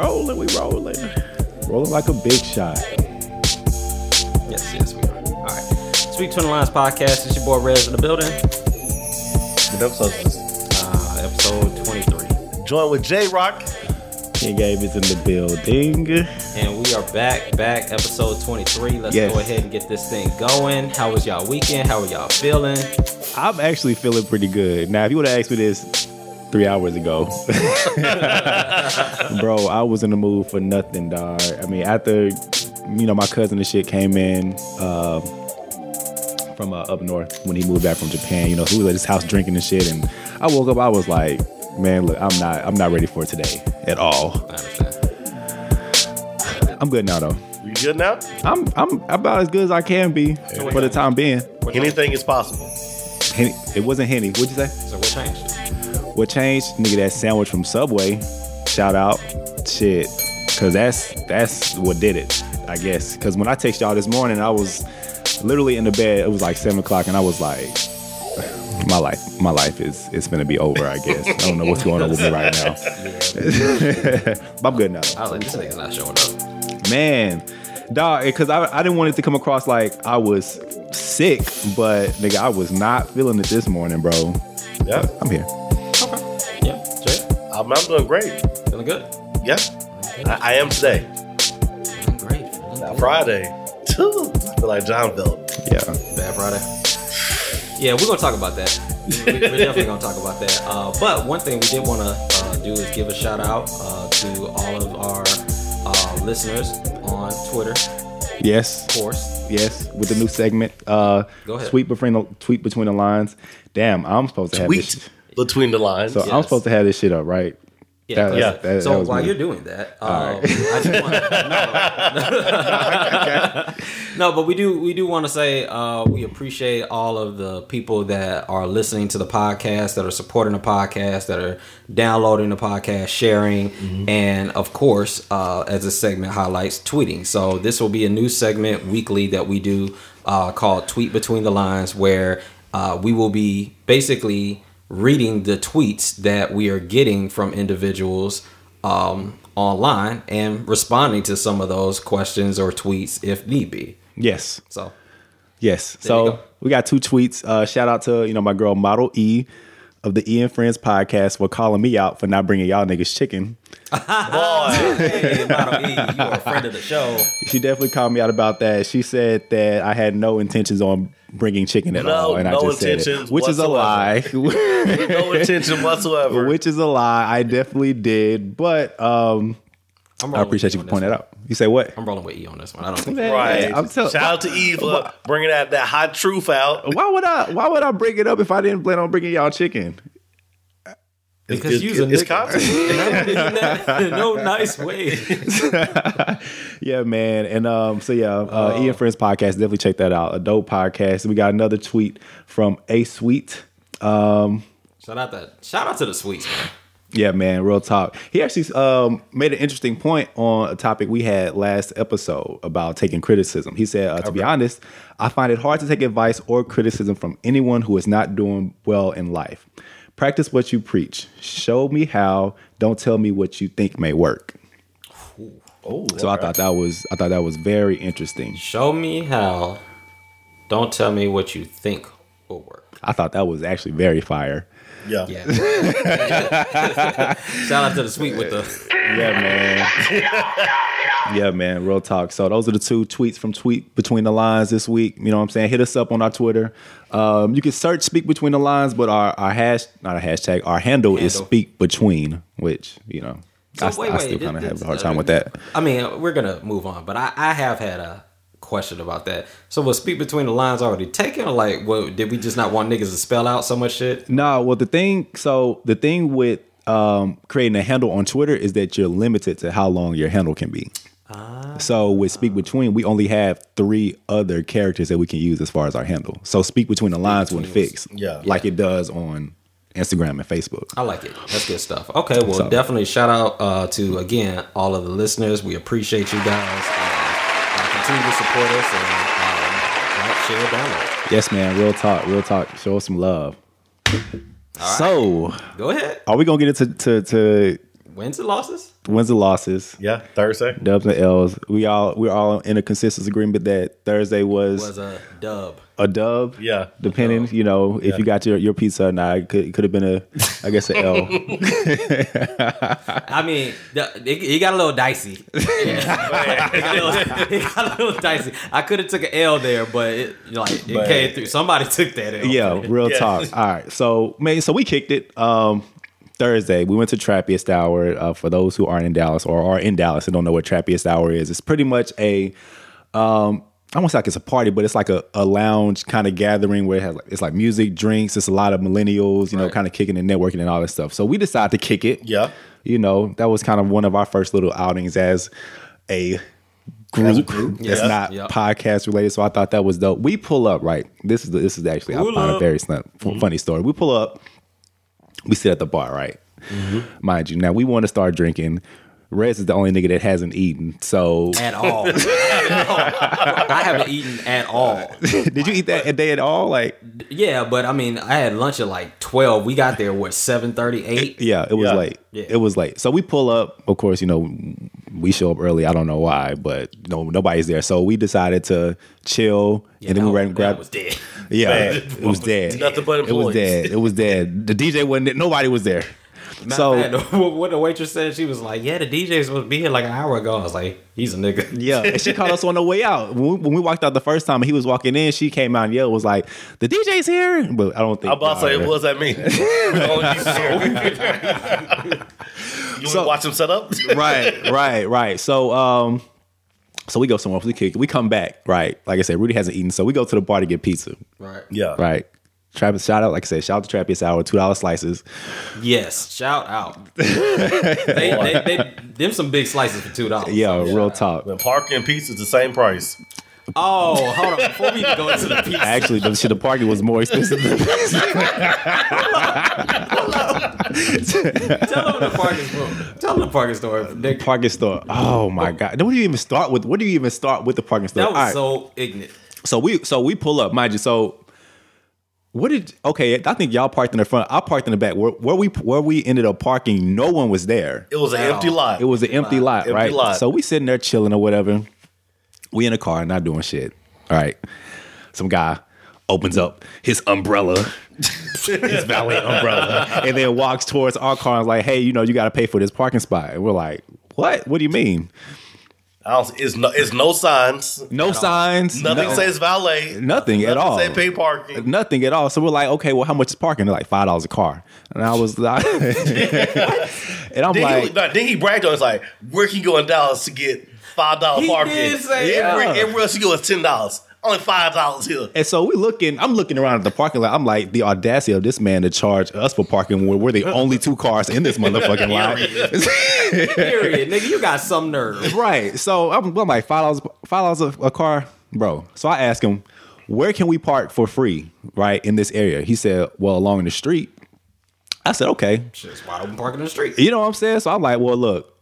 rolling, we rolling. Rolling like a big shot. Yes, yes, we are. All right. Speak Twin Lines podcast. It's your boy Rez in the building. What episode is this? Uh, episode 23. Join with J Rock. King Gabe is in the building. And we are back, back, episode 23. Let's Yes. go ahead and get this thing going. How was y'all weekend? How are y'all feeling? I'm actually feeling pretty good. Now, if you would have asked me this three hours ago, bro, I was in the mood for nothing, dog. I mean, after you know my cousin and shit came in uh, from uh, up north when he moved back from Japan. You know, he was at his house drinking and shit, and I woke up. I was like, man, look, I'm not, I'm not ready for today at all. I understand. I'm good now though. You good now? I'm, I'm about as good as I can be for the time being. Anything is possible. Henny, it wasn't Henny. What'd you say? So what changed? What changed? Nigga, that sandwich from Subway. Shout out. Shit. Cause that's that's what did it, I guess. Cause when I texted y'all this morning, I was literally in the bed. It was like seven o'clock, and I was like, my life, my life is it's gonna be over. I guess. I don't know what's going on with me right now. but I'm good now. I was like, this nigga's not showing up. Man, dog, because I, I didn't want it to come across like I was sick, but nigga, I was not feeling it this morning, bro. Yeah. I'm here. Okay. Yeah. Jay, I'm, I'm doing great. feeling good? Yeah. I, I am today. Feeling great. Feeling good. Friday. Too. I feel like John felt. Yeah. Bad Friday. Yeah, we're gonna talk about that. We- We're definitely gonna talk about that. Uh, but one thing we did want to uh, do is give a shout out uh, to all of our uh, listeners on Twitter, Yes. of course. Yes, with the new segment, uh, Go ahead. tweet between the tweet between the lines. Damn, I'm supposed to have Tweet this. Between the lines. So I'm supposed to have this shit up, right? Yeah. That- Yeah. that- that so was while me. you're doing that, um, I just want no, no, but we do we do want to say uh, we appreciate all of the people that are listening to the podcast, that are supporting the podcast, that are downloading the podcast, sharing, and of course, uh, as a segment highlights, tweeting. So this will be a new segment weekly that we do uh, called "Tweet Between the Lines," where uh, we will be basically reading the tweets that we are getting from individuals um, online and responding to some of those questions or tweets if need be. Yes, So yes. so go. we got two tweets. Uh, shout out to you know my girl Model E of the E and Friends podcast for calling me out for not bringing y'all niggas chicken. hey, Model E, you are a friend of the show. She definitely called me out about that. She said that I had no intentions on bringing chicken at No, all, and I no just said it, intentions which is a lie. no intention whatsoever. which is a lie. I definitely did, but um, I'm I appreciate you for pointing that out. You say what? I'm rolling with E on this one. I don't think. right. I'm tell- Shout out to Eva bringing that, that hot truth out. Why would I? Why would I bring it up if I didn't plan on bringing y'all chicken? Because it's, a it's nigga. content. no nice way. Yeah, man. And um, so yeah, uh, Ian Friends podcast. Definitely check that out. A dope podcast. We got another tweet from A Sweet. Um, Shout out that. Shout out to the sweets, man. yeah, man. Real talk. He actually um made an interesting point on a topic we had last episode about taking criticism. He said, uh, to be honest, I find it hard to take advice or criticism from anyone who is not doing well in life. Practice what you preach. Show me how. Don't tell me what you think may work. Oh, So I thought that was I thought that was very interesting. Show me how. Don't tell me what you think will work. I thought that was actually very fire. Yeah. Yeah. Shout out to the sweet with the. Yeah, man. yeah, man. Real talk. So those are the two tweets from Tweet Between the Lines this week. You know what I'm saying? Hit us up on our Twitter. Um, you can search Speak Between the Lines, but our, our hash, not a hashtag, our handle, is Speak Between, which, you know, So I, wait, I still kind of have a hard uh, time with that. I mean, we're gonna move on, but I, I have had a question about that. So was speak between the lines already taken, or like, what did we just not want niggas to spell out so much shit? No, well, the thing, so the thing with um, creating a handle on Twitter is that you're limited to how long your handle can be. So with Speak Between, we only have three other characters that we can use as far as our handle. So Speak Between the Lines wouldn't fix, Yeah. like it does on Instagram and Facebook. I like it. That's good stuff. Okay, well, So- definitely shout out uh, to again all of the listeners. We appreciate you guys. Continue to support us and um, like, share, download. Yes, man. Real talk. Real talk. Show us some love. So, Go ahead. are we gonna get into to, to Wins and losses. Wins and losses. Yeah, Thursday. Dubs and L's. We all we're all in a consensus agreement that Thursday was, Was a dub. A dub. Yeah. Depending, you know, if Yeah. you got your, your pizza or not, it could, it could have been a, I guess, an L. I mean, the, it, it got a little dicey. Yeah. it, got a little, it got a little dicey. I could have took an L there, but it like it But- came through. Somebody took that L. yeah, real Yeah. talk. All right, so man, so we kicked it. Um, Thursday, we went to Trappiest Hour. Uh, for those who aren't in Dallas or are in Dallas and don't know what Trappiest Hour is, it's pretty much a um, I won't say like it's a party, but it's like a, a lounge kind of gathering where it has like, it's like music, drinks. It's a lot of millennials, you know, Right. kind of kicking and networking and all that stuff. So we decided to kick it. Yeah. you know, that was kind of one of our first little outings as a group, group, that's yeah. not Yeah. podcast related. So I thought that was dope. We pull up right. This is the, this is actually I Pull find a up. very sn- mm-hmm. funny story. We pull up. We sit at the bar, right? Mm-hmm. Mind you, now we want to start drinking. Rez is the only nigga that hasn't eaten. So At all. I haven't eaten at all. did you eat that day at all? Like, Yeah, but I mean, I had lunch at like twelve. We got there what seven thirty eight. yeah, it was Yeah. late. Yeah. It was late. So we pull up. Of course, you know, we show up early. I don't know why, but no, nobody's there. So we decided to chill, and then we ran and grabbed. was dead. Yeah, it was dead. Nothing but It was dead. It was dead. The DJ wasn't. there. Nobody was there. So So what the waitress said, she was like, "Yeah, the DJ's supposed to be here like an hour ago." I was like, "He's a nigga." yeah, and she called us on the way out. When we, when we walked out the first time, he was walking in. She came out and yelled, "Was like the DJ's here!" But I don't think. I'm about to say, what does that mean? you want So- to watch him set up? right, right, right. So, um, so we go somewhere. We kick. We come back. Right, like I said, Rudy hasn't eaten, so we go to the bar to get pizza. Right. Yeah. Right. Travis, shout out, like I said, shout out to Trappiest Hour, two dollar slices. Yes. Shout out. they, they, they, them some big slices for two dollars. Yeah, real talk. The parking and pizza's the same price. Oh, hold on. Before we even go into the pizza, Actually, the shit, the parking was more expensive. Than tell them the parking store. Tell them the parking store. They, parking store. Oh my god! Then what do you even start with? What do you even start with the parking store? that was All right. so ignorant. So we so we pull up, mind you. So what did okay? I think y'all parked in the front. I parked in the back. Where, where we where we ended up parking, no one was there. It was an Wow. empty lot. It was an empty lot, Empty right? lot. So we sitting there chilling or whatever. We in a car, not doing shit. All right. Some guy opens up his umbrella, his valet umbrella, and then walks towards our car and is like, "Hey, you know, you got to pay for this parking spot." And we're like, "What? What do you mean? I don't, it's no, it's no signs. No signs. Nothing no- says valet. Nothing at all. Say pay parking. Uh, nothing at all. So we're like, okay, well, how much is parking? They're like five dollars a car, and I was like, and I'm Then, like, he, no, then he bragged on. It's like, where can you go in Dallas to get five dollar parking? did say everywhere, that. everywhere else you go is ten dollars. Only five dollars here. and so we looking. I'm looking around at the parking lot. I'm like, the audacity of this man to charge us for parking when we're the uh. only two cars in this motherfucking lot. Period. Nigga, you got some nerve. right. So I'm, I'm like five dollars, five dollars a, a car, bro. So I asked him, where can we park for free, right in this area? He said, well, along the street. I said, okay. Just wide open parking in the street. You know what I'm saying? So I'm like, well, look,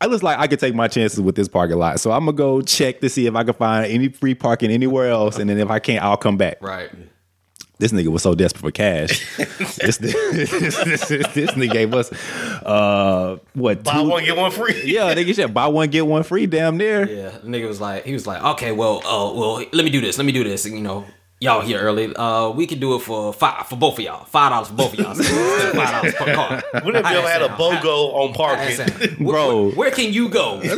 I was like, I could take my chances with this parking lot. So I'm gonna go check to see if I can find any free parking anywhere else, and then if I can't, I'll come back. Right. This nigga was so desperate for cash. this, this, this, this nigga gave us uh what Buy two- one get one free. Yeah, nigga said buy one get one free. Damn near. Yeah, the nigga was like, he was like, okay, well, uh, well, let me do this, let me do this. And, you know, y'all here early. Uh, we can do it for five for both of y'all. Five dollars for both of y'all. So Five dollars per car. When have y'all had a BOGO on How that parking? Bro. where, where can you go? Where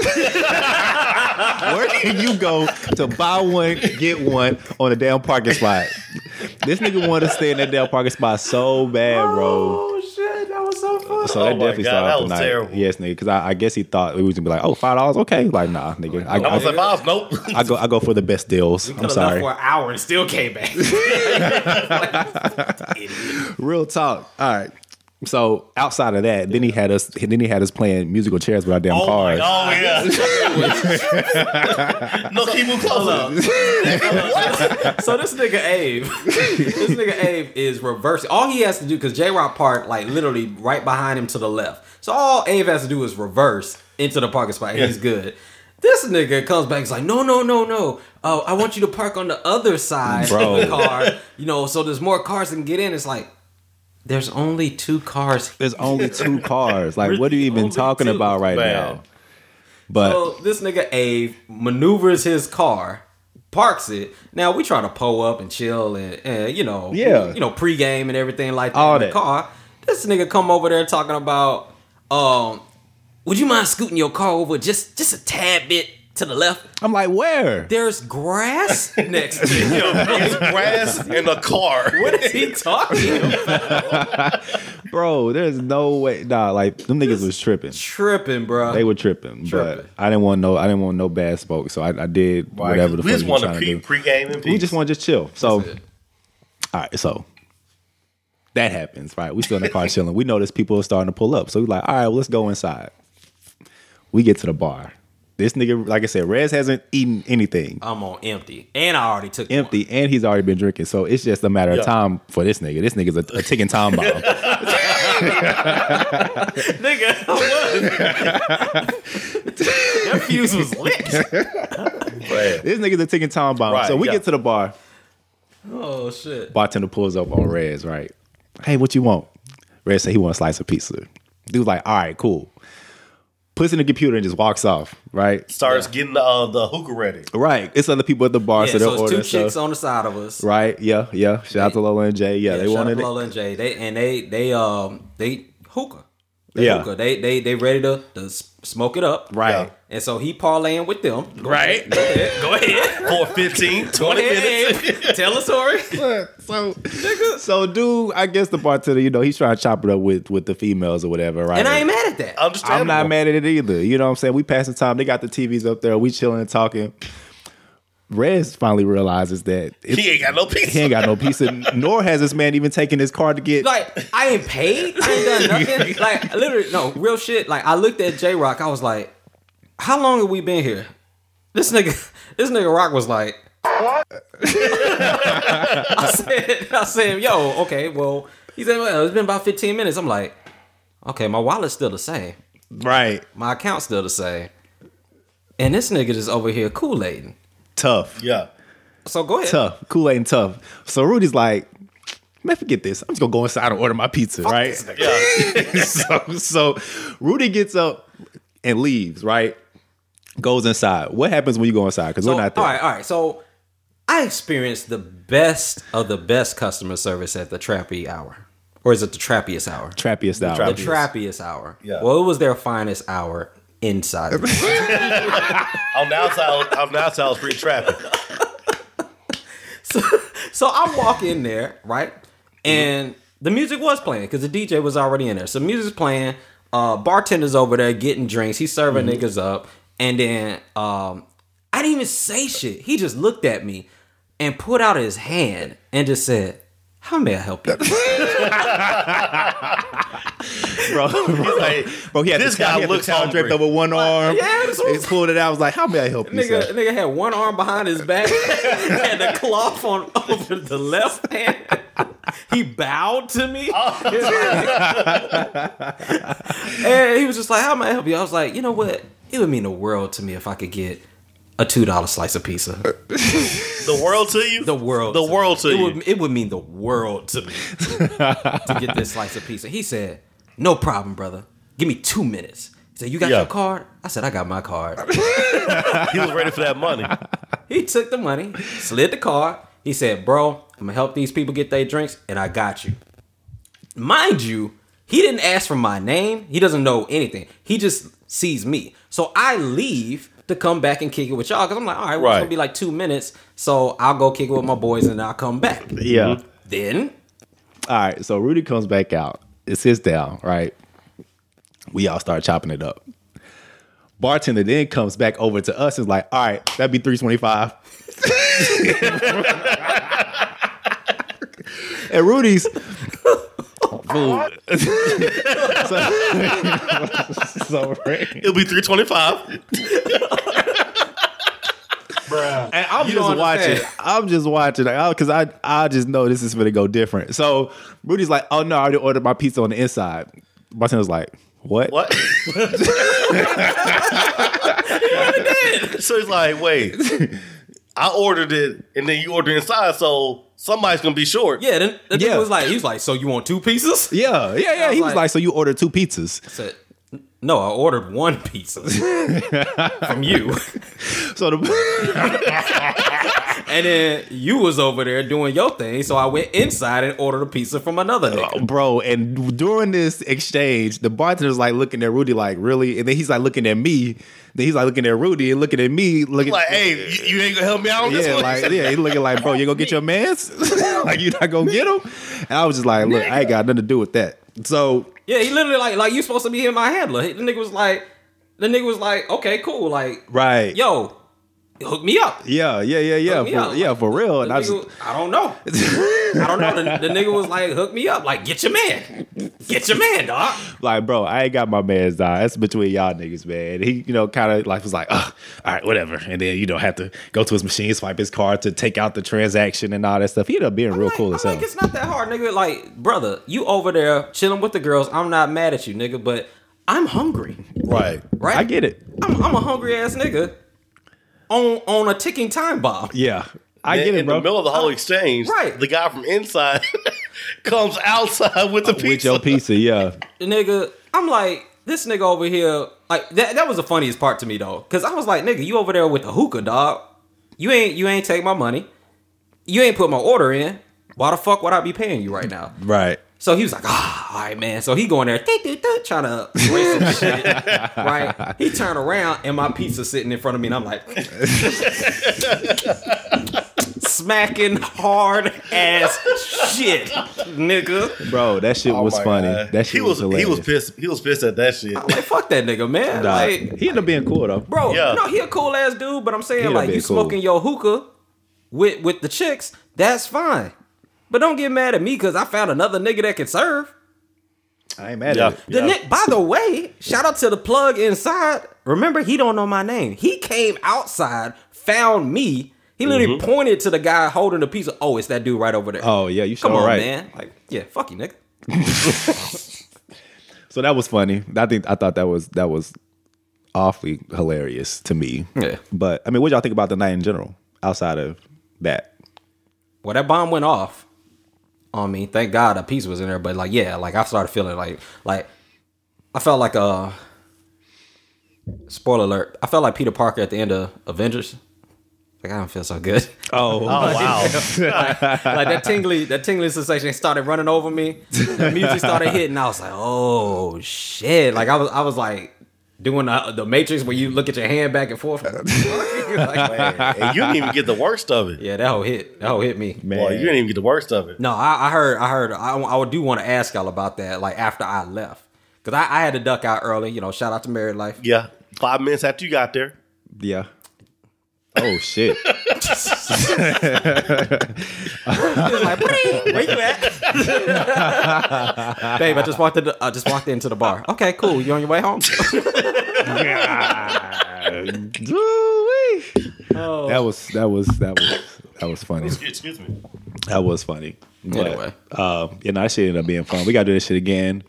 can you go to buy one get one on a damn parking spot? This nigga wanted to stay in that damn parking spot so bad, bro. Oh shit, that was so fun. So Oh that my definitely God, started off the night. terrible. Yes, nigga. Because I, I guess he thought we was gonna be like, oh, five dollars, okay. Like, nah, nigga. I, I was like, I nope. I go I go for the best deals. I'm Could've sorry. For an hour and still came back. Real talk. All right. So outside of that, then he had us. Then he had us playing musical chairs with our damn Oh, my, cars. oh yeah. no, keep moving closer. so this nigga Abe, this nigga Abe is reversing. All he has to do because J Rock Park like literally right behind him to the left. So all Abe has to do is reverse into the parking spot. and He's good. This nigga comes back. He's like, no, no, no, no. Oh, I want you to park on the other side Bro. of the car. You know, so there's more cars that can get in. It's like, There's only two cars. There's only two cars. Like, what are you even talking two. about right Man. now? But So this nigga Abe maneuvers his car, parks it. Now we try to pull up and chill and, and you know, Yeah. you know, pregame and everything like that All in the that. car. This nigga come over there talking about, um, would you mind scooting your car over just just a tad bit to the left? I'm like, where? There's grass next to him. It's grass in a car. what is he talking about? Bro, there's no way. Nah, like them niggas was tripping. Tripping, bro. They were tripping, Tripping. but I didn't want no. I didn't want no bad smoke, so I, I did whatever the we fuck just you want trying to to pre pregame and we just want to just chill. So, all right, so that happens, right? We still in the car chilling. We notice people are starting to pull up, so we're like, all right, well, let's go inside. We get to the bar. This nigga, like I said, Rez hasn't eaten anything. I'm on empty, and I already took Empty, and he's already been drinking, so it's just a matter Yeah. of time for this nigga. This nigga's a, a ticking time bomb. Nigga, that fuse was lit. this nigga's a ticking time bomb. Right, so we yeah. get to the bar. Oh shit. Bartender pulls up on Rez, right? Hey, what you want? Rez said he want a slice of pizza. Dude's like, all right, cool. Puts in the computer and just walks off, right? starts Yeah. getting the, uh, the hookah ready. Right. It's other people at the bar, Yeah, so so they're it's two chicks stuff. on the side of us. Right? Yeah, yeah. Shout out to Lola and Jay. Yeah, Yeah, they shout out wanted to it. Lola and Jay. They and they they um they hookah. They Yeah. hookah. They they they ready to, to s- smoke it up. Right. Yeah. And so he parlaying with them. Go Right. ahead. Go ahead. Go ahead. For 15, 20 Go minutes. Tell a story. so, so dude, I guess the bartender, you know, he's trying to chop it up with with the females or whatever, right? And I ain't mad at that. I'm not mad at it either. You know what I'm saying? We passing time. They got the TVs up there. We chilling and talking. Rez finally realizes that He ain't got no pizza. he ain't got no pizza, nor has this man even taken his car to get. like I ain't paid. I ain't done nothing. like literally, no real shit. Like I looked at J Rock. I was like, "How long have we been here?" This nigga, this nigga Rock was like, "What?" I said, "I said, yo, okay, well." He said, "Well, it's been about 15 minutes." I'm like, "Okay, my wallet's still the same. right. My account's still the same." And this nigga is over here Kool Aiding. Tough. Yeah. So go ahead. Tough. Kool Aid and tough. So Rudy's like, man, forget this. I'm just gonna go inside and order my pizza, right? Yeah. so, so Rudy gets up and leaves, right? Goes inside. What happens when you go inside? Because So, we're not there. All right, all right. So I experienced the best of the best customer service at the Trappy hour. Or is it the Trappiest hour? Trappiest hour. the Trappiest. Trappiest hour. Yeah. Well, it was their finest hour inside. of it. On the outside, on the outside, was pretty traffic. so, so I walk in there, right? And the music was playing because the DJ was already in there. So music's playing. Uh, bartender's over there getting drinks. He's serving niggas up. And then um, I didn't even say shit. He just looked at me and put out his hand and just said, "How may I help you?" bro. bro, like, bro, he had this the towel, guy he had the looks towel draped over one arm. yeah, this was- he pulled it out. I was like, "How may I help you?" Nigga, sir? nigga had one arm behind his back, had the cloth on over the left hand. He bowed to me. Oh. and he was just like, How may I help you? I was like, you know what? It would mean the world to me if I could get a two dollar slice of pizza. The world to you? The world. The to world me. to it you. Would, it would mean the world to me to get this slice of pizza. He said, No problem, brother. Give me two minutes. He said, You got Yeah. your card? I said, I got my card. He was ready for that money. He took the money, slid the card. He said, Bro, I'm gonna help these people get their drinks, and I got you. Mind you, he didn't ask for my name. He doesn't know anything. He just sees me. So I leave to come back and kick it with y'all because I'm like, all right, well, it's gonna be like two minutes. So I'll go kick it with my boys and I'll come back. Yeah. Then All right. So Rudy comes back out. It sits down. Right. We all start chopping it up. Bartender then comes back over to us and is like, all right, that'd be 325. and Rudy's food. so, so It'll be 325. And I'm You just don't watching. understand. I'm just watching because I I just know this is gonna go different. So Rudy's like, oh no, I already ordered my pizza on the inside. Bartender's like, what? What? so he's like, wait, I ordered it and then you ordered inside, so somebody's gonna be short. Yeah, then the Yeah. nigga was like, he was like, so you want two pieces? Yeah, yeah, yeah. was He was like- like, so you ordered two pizzas. I said, no, I ordered one pizza from you, So the and then you was over there doing your thing. So I went inside and ordered a pizza from another nigga. Uh, bro, and during this exchange, the bartender's like looking at Rudy like, really? And then he's like looking at me. Then he's like looking at Rudy and looking at me, looking Like, hey, you, you ain't gonna help me out on this Yeah, one. like yeah, he looking like, bro, you gonna get your mans? like you not gonna get him? And I was just like, look, I ain't got nothing to do with that. So Yeah, he literally like like you supposed to be in my handler. The nigga was like, the nigga was like, okay, cool, like, right, yo, hook me up. yeah, yeah, yeah, yeah, for, up. yeah, for real. And The I nigga- just, I don't know. I don't know. The, the nigga was like, hook me up. Like, get your man. Get your man, dog. like, bro, I ain't got my man's die. That's between y'all niggas, man. He, you know, kind of like was like, oh, all right, whatever. And then you know, have to go to his machine, swipe his card to take out the transaction and all that stuff. He ended up being real like, cool I'm like, it's not that hard, nigga. Like, brother, you over there chilling with the girls. I'm not mad at you, nigga, but I'm hungry. right. Right? I get it. I'm, I'm a hungry ass nigga on on a ticking time bomb. Yeah, I Then get it, in bro. the middle of the whole exchange, Right. the guy from inside comes outside with the pizza. With your pizza, yeah. The nigga, I'm like, this nigga over here, like that. That was the funniest part to me though, because I was like, nigga, you over there with the hookah, dog. You ain't you ain't take my money. You ain't put my order in. Why the fuck would I be paying you right now? Right. So he was like, ah, all right, man. So he going there, trying to race some shit, right? He turned around and my pizza sitting in front of me, and I'm like, smacking hard ass shit, nigga. Bro, that shit Oh was my funny. God. That shit he was, hilarious. he was pissed. He was pissed at that shit. I'm like, fuck that nigga, man. Nah, Like, he ended up being cool though. bro, Yeah. no, he a cool ass dude, but I'm saying He like done you been cool. smoking your hookah with with the chicks, that's fine. But don't get mad at me because I found another nigga that can serve. I ain't mad Yeah. at it. The Nick, by the way, shout out to the plug inside. Remember, he don't know my name. He came outside, found me. He literally mm-hmm. pointed to the guy holding the pizza. Oh, it's that dude right over there. Oh yeah, you Come sure on, right. man. Like, yeah, fuck you, nigga. So that was funny. I think I thought that was that was awfully hilarious to me. Yeah. But I mean, what y'all think about the night in general outside of that? Well, that bomb went off on me. Thank God a piece was in there. But like, yeah, like I started feeling like like I felt like a spoiler alert. I felt like Peter Parker at the end of Avengers. Like I don't feel so good. Oh, Oh wow! like that tingly, that tingly sensation started running over me. The music started hitting. I was like, oh shit! Like I was, I was like doing the, the Matrix where you look at your hand back and forth. Like, and you didn't even get the worst of it. yeah, that whole hit, that whole hit me. man. Boy, you didn't even get the worst of it. No, I, I heard, I heard. I, I do want to ask y'all about that. Like after I left, because I, I had to duck out early. You know, shout out to Married Life. Yeah, five minutes after you got there. yeah. Oh shit. He was like, "Where you at, babe?" I just walked. In I just walked into the bar. Okay, cool. You on your way home? Ooh-wee. That was that was that was that was funny. Excuse me. That was funny. But, Anyway. uh, you know, that shit ended up being fun. We gotta do this shit again.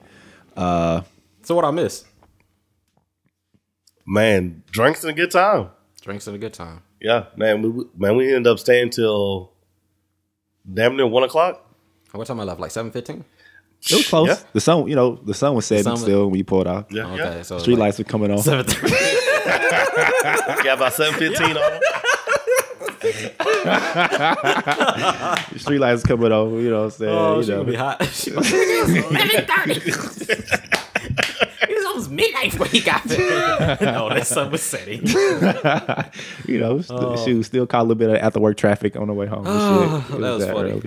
so what I missed? Man, drinks and a good time. Drinks and a good time. Yeah, man. We man, we ended up staying till damn near one o'clock. What time I left? Like seven fifteen. It was close. Yeah. The sun, you know, the sun was setting sun was- still when you pulled out. Yeah, Okay, yeah. so Street like lights were coming on. seven thirty. Got about seven fifteen on. them. Street lights coming on. You know what I'm saying? Oh, you she know. gonna be hot. She was eleven thirty. It was midnight when he got there. no, that sun was setting. you know, st- shoot, still caught a little bit of after work traffic on the way home. and shit. It Oh. that was funny.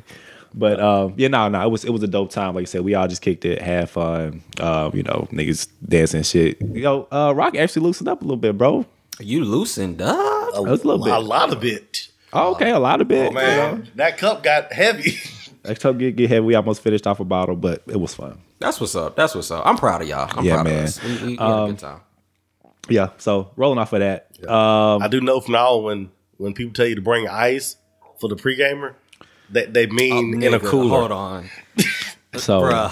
But um, yeah, no, no, it was it was a dope time. Like I said, we all just kicked it, had fun. Um, you know, niggas dancing shit. You know, uh, Rock actually loosened up a little bit, bro. You loosened up. A, a little bit. a lot of it. Oh, okay, a lot of bit. Oh, man, that cup got heavy. that cup get get heavy. We almost finished off a bottle, but it was fun. That's what's up. That's what's up. I'm proud of y'all. I'm Yeah, proud man. of us. We, we, we had a good time. Yeah. So rolling off of that, um, I do know from now on when when people tell you to bring ice for the pre-gamer, that they mean in a Nigga, cooler. Hold on, so bruh.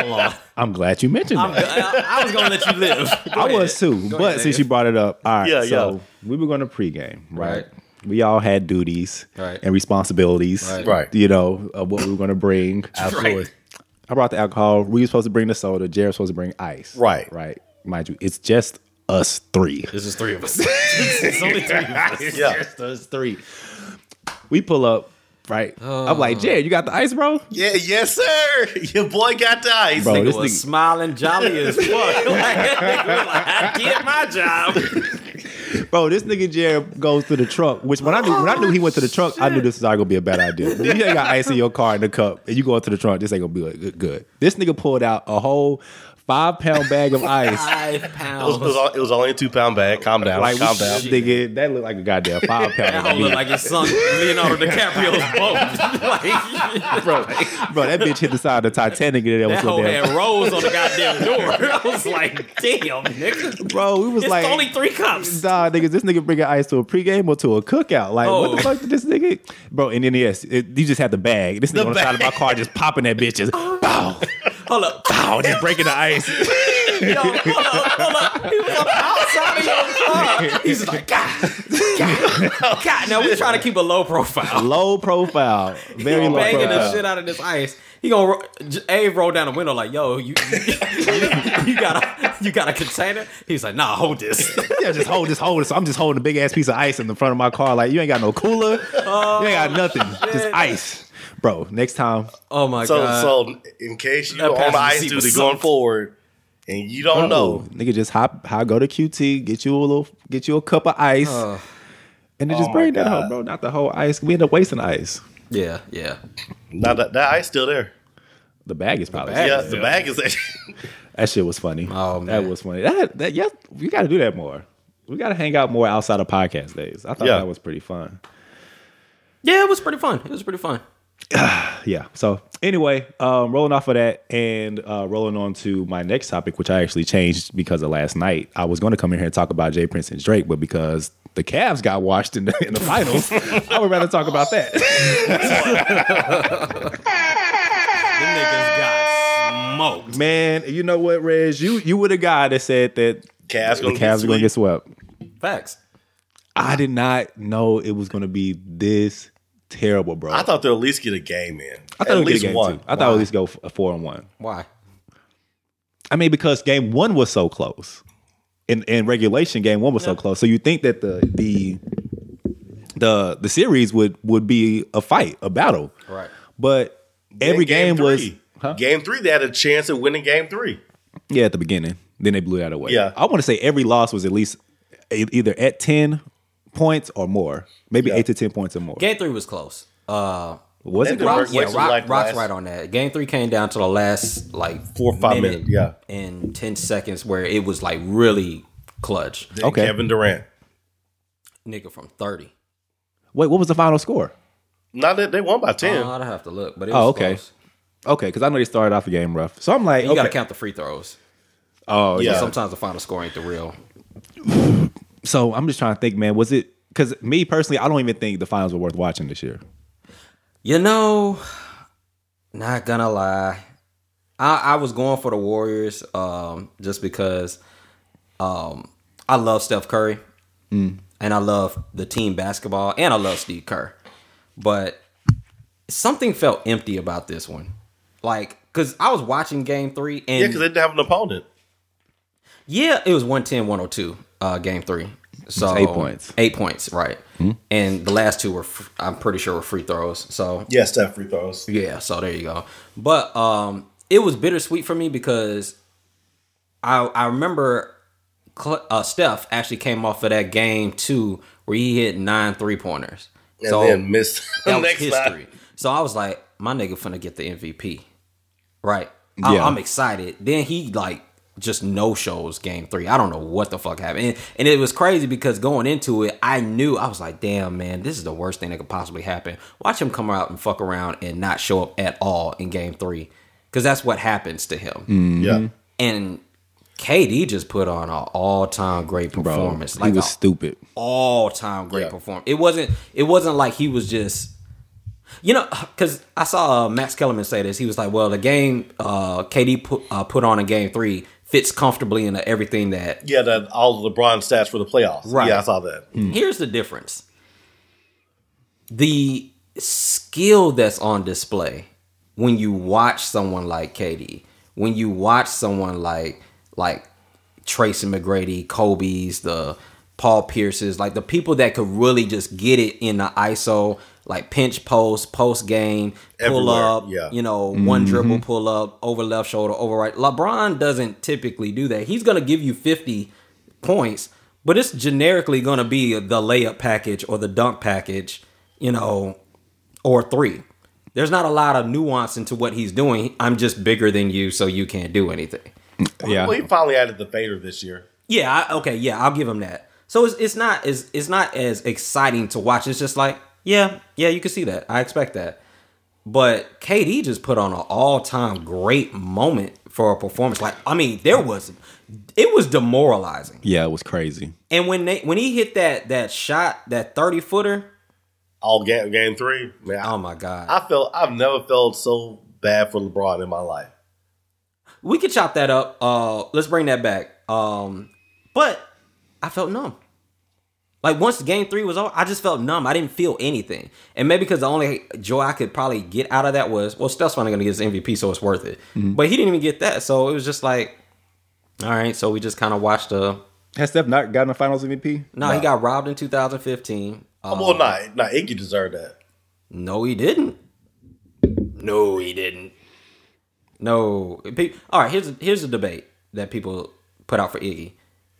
hold on. I'm glad you mentioned I'm, that. I, I was gonna let you live. Go I ahead. was too, Go but ahead, since you brought it up, all right. Yeah, so yeah. we were going to pregame, right? Right. we all had duties Right. and responsibilities. Right. Right. You know, of what we were going to bring. Absolutely. I brought the alcohol. We were supposed to bring the soda. Jared was supposed to bring ice. Right. Right. Mind you, it's just us three. This is three of us. it's only three of us. It's Yeah. Just us three. We pull up, right? I'm like, oh. Jared, you got the ice, bro? Yeah, yes, sir. Your boy got the ice. Bro, Nigga this was nigga- smiling jolly as fuck. like, like, I did my job. Bro, this nigga Jared goes to the trunk. Which when I knew when I knew he went to the trunk, I knew this was not gonna be a bad idea. You ain't got ice in your car in the cup, and you go into the trunk. This ain't gonna be like, good. This nigga pulled out a whole five pound bag of ice. Five It was, pounds. it, was, al- it was only a two pound bag. Calm down. Like calm down. nigga, that looked like a goddamn five pound. That pound. whole look like it sunk Leonardo DiCaprio's boat. like, bro, bro, that bitch hit the side of the Titanic and that was that so whole damn. had rose on the goddamn door. I was like, damn, nigga. Bro, we was It's like, only three cups. Nah, niggas, this nigga bringing ice to a pregame or to a cookout. Like, what Oh. the fuck did this nugga? Bro, and then yes, it, you just had the bag. This nigga on the side of my car just popping that bitch, just bow, Hold up. bow, just breaking the ice. Yo, hold up, hold up. He was on the outside of your car. He's just like, God, God, God. Now we trying to keep a low profile. low profile, very low banging the shit out of this ice. He gonna ro- Abe roll down the window like, "Yo, you, you, you got a you got a container?" He's like, "Nah, hold this." Yeah, just hold this, hold this. I'm just holding a big ass piece of ice in the front of my car. Like, you ain't got no cooler, oh, you ain't got nothing, just ice. Bro, next time, Oh my So, god! so in case you That on the ice seat duty going forward and you don't know, nigga, just hop, hop, go to QT, get you a little, get you a cup of ice, Uh, and then just Oh bring that home, bro. Not the whole ice. We end up wasting ice. yeah, yeah. now that, that ice still there. The bag is probably bag Yeah, is the bag is. That shit was funny. Oh, man, that was funny. That that yeah, we got to do that more. We got to hang out more outside of podcast days. I thought Yeah. that was pretty fun. Yeah, it was pretty fun. It was pretty fun. Yeah. So anyway, um, rolling off of that and uh, rolling on to my next topic, which I actually changed because of last night. I was going to come in here and talk about J. Prince and Drake, but because the Cavs got washed in the in the finals, I would rather talk about that. Them niggas got smoked. Man, you know what, Reg? You you were the guy that said that Cavs the Cavs are going to get swept. Facts. I did not know it was going to be this terrible, bro. I thought they'll at least get a game in. I thought at least get a game one. Two. I thought at least go f- four and one. Why? I mean, because game one was so close. In in regulation, game one was so close. So you think that the the the the series would would be a fight, a battle. Right. But every Then game, was huh? game three. They had a chance of winning game three. yeah at the beginning. Then they blew that away. Yeah. I want to say every loss was at least either at ten points or more, maybe Yeah. eight to ten points or more. Game three was close. Uh, was it? did close? work yeah, Rock, like Rock's last- right on that. Game three came down to the last like Four or five minutes, yeah. and ten seconds where it was like really clutch. Then Okay. Kevin Durant. Nigga from thirty. Wait, what was the final score? Not that they won by ten. Oh, I'd have to look, but it was Oh, okay. close. Okay, because I know they started off the game rough. So I'm like, You okay. got to count the free throws. Oh Yeah. yeah. Sometimes the final score ain't the real. So I'm just trying to think, man. Was it because me personally, I don't even think the finals were worth watching this year. You know, not gonna lie, I, I was going for the Warriors um, just because um, I love Steph Curry and I love the team basketball and I love Steve Kerr, but something felt empty about this one. Like, cause I was watching Game Three and yeah, because they didn't have an opponent. Yeah, it was 110, 102, uh, game three. So eight points. Eight points, right. And the last two were, I'm pretty sure, were free throws. So, Yeah, Steph free throws. yeah, so there you go. But um, it was bittersweet for me because I, I remember Cl- uh, Steph actually came off of that game two where he hit nine three pointers. And So then missed the that was history. night. So I was like, my nigga finna get the MVP. Right. I, Yeah. I'm excited. Then he like just no shows game three. I don't know what the fuck happened. And, and it was crazy because going into it, I knew I was like, damn man, this is the worst thing that could possibly happen. Watch him come out and fuck around and not show up at all in game three. Cause that's what happens to him. Mm. Yeah. And KD just put on an all time great Bro, performance. he like was stupid. all time great Yeah. performance. It wasn't it wasn't like he was just you know because I saw uh, Max Kellerman say this. He was like, "Well, the game uh, KD put uh, put on in Game Three fits comfortably into everything that." Yeah, that all the LeBron stats for the playoffs. Right. Yeah, I saw that. Hmm. Here's the difference: the skill that's on display when you watch someone like KD, when you watch someone like like Tracy McGrady, Kobe's, the Paul Pierce's, like the people that could really just get it in the ISO, like pinch post, post game, pull Everywhere, up, yeah. you know, one mm-hmm. dribble pull up, over left shoulder, over right. LeBron doesn't typically do that. He's gonna give you 50 points, but it's generically gonna be the layup package or the dunk package, you know, or three. There's not a lot of nuance into what he's doing. I'm just bigger than you, so you can't do anything. Yeah. Well, he finally added the fader this year. Yeah, I, okay, yeah, I'll give him that. So it's it's not as it's not as exciting to watch. It's just like, yeah, yeah, you can see that. I expect that. But KD just put on an all time great moment for a performance. Like, I mean, there was it was demoralizing. Yeah, it was crazy. And when they when he hit that that shot, that thirty footer, All game game three. Man, oh my god, I felt I've never felt so bad for LeBron in my life. we could chop that up. Uh, let's bring that back. Um, but I felt numb. Like once game three was over, I just felt numb. I didn't feel anything, and maybe because the only joy I could probably get out of that was, well, Steph's finally gonna get his MVP, so it's worth it. But he didn't even get that, so it was just like, all right. So we just kind of watched the. Has Steph not gotten a Finals MVP? No, he got robbed in 2015. Uh, well, not not Iggy deserved that. No, he didn't. No, he didn't. No. Pe- All right, here's here's a debate that people put out for Iggy.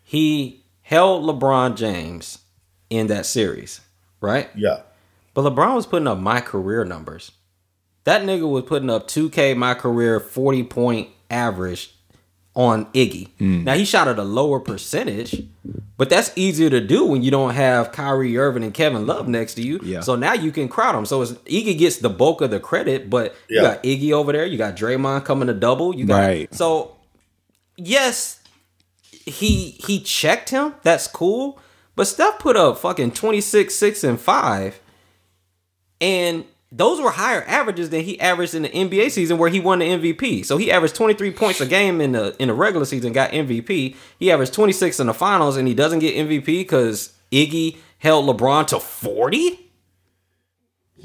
He held LeBron James in that series, right? Yeah, But LeBron was putting up my career numbers. That nigga was putting up 2K my career 40 point average on Iggy. Mm. Now he shot at a lower percentage, but that's easier to do when you don't have Kyrie Irving and Kevin Love next to you. Yeah. So now you can crowd them. So it's, Iggy gets the bulk of the credit, but you got Iggy over there, you got Draymond coming to double. You got Right. so yes, he he checked him. That's cool. But Steph put up fucking 26, 6, and 5. And those were higher averages than he averaged in the NBA season where he won the MVP. So he averaged 23 points a game in the in the regular season, got MVP. He averaged 26 in the finals and he doesn't get MVP because Iggy held LeBron to 40?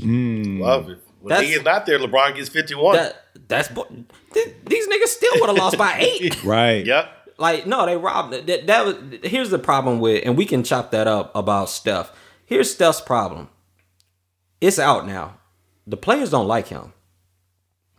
well, if- when That's- Iggy's not there, LeBron gets fifty one. That that's th- these niggas still would have lost by 8. Right. Yep. Like no, they robbed that. That was here's the problem with, and we can chop that up about Steph. Here's Steph's problem. It's out now. The players don't like him.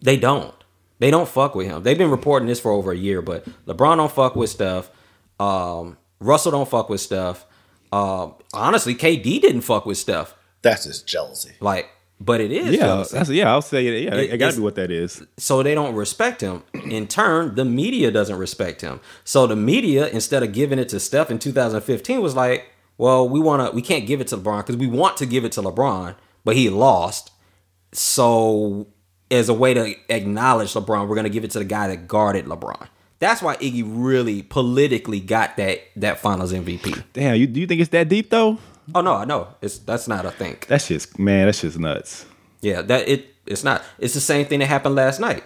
They don't. They don't fuck with him. They've been reporting this for over a year, but LeBron don't fuck with Steph. Um, Russell don't fuck with Steph. Um, honestly, KD didn't fuck with Steph. That's just jealousy. Like, but it is. Yeah, that's, yeah, I'll say it. Yeah, It- it, got to be what that is. so they don't respect him. In turn, the media doesn't respect him. So the media, instead of giving it to Steph in 2015, was like, "Well, we want to, we can't give it to LeBron because we want to give it to LeBron, but he lost. So as a way to acknowledge LeBron, we're going to give it to the guy that guarded LeBron. That's why Iggy really politically got that that Finals MVP. Damn, you do you think it's that deep though? Oh no, I know. it's that's not a thing. That's just man, that's just nuts. Yeah, that it it's not. It's the same thing that happened last night.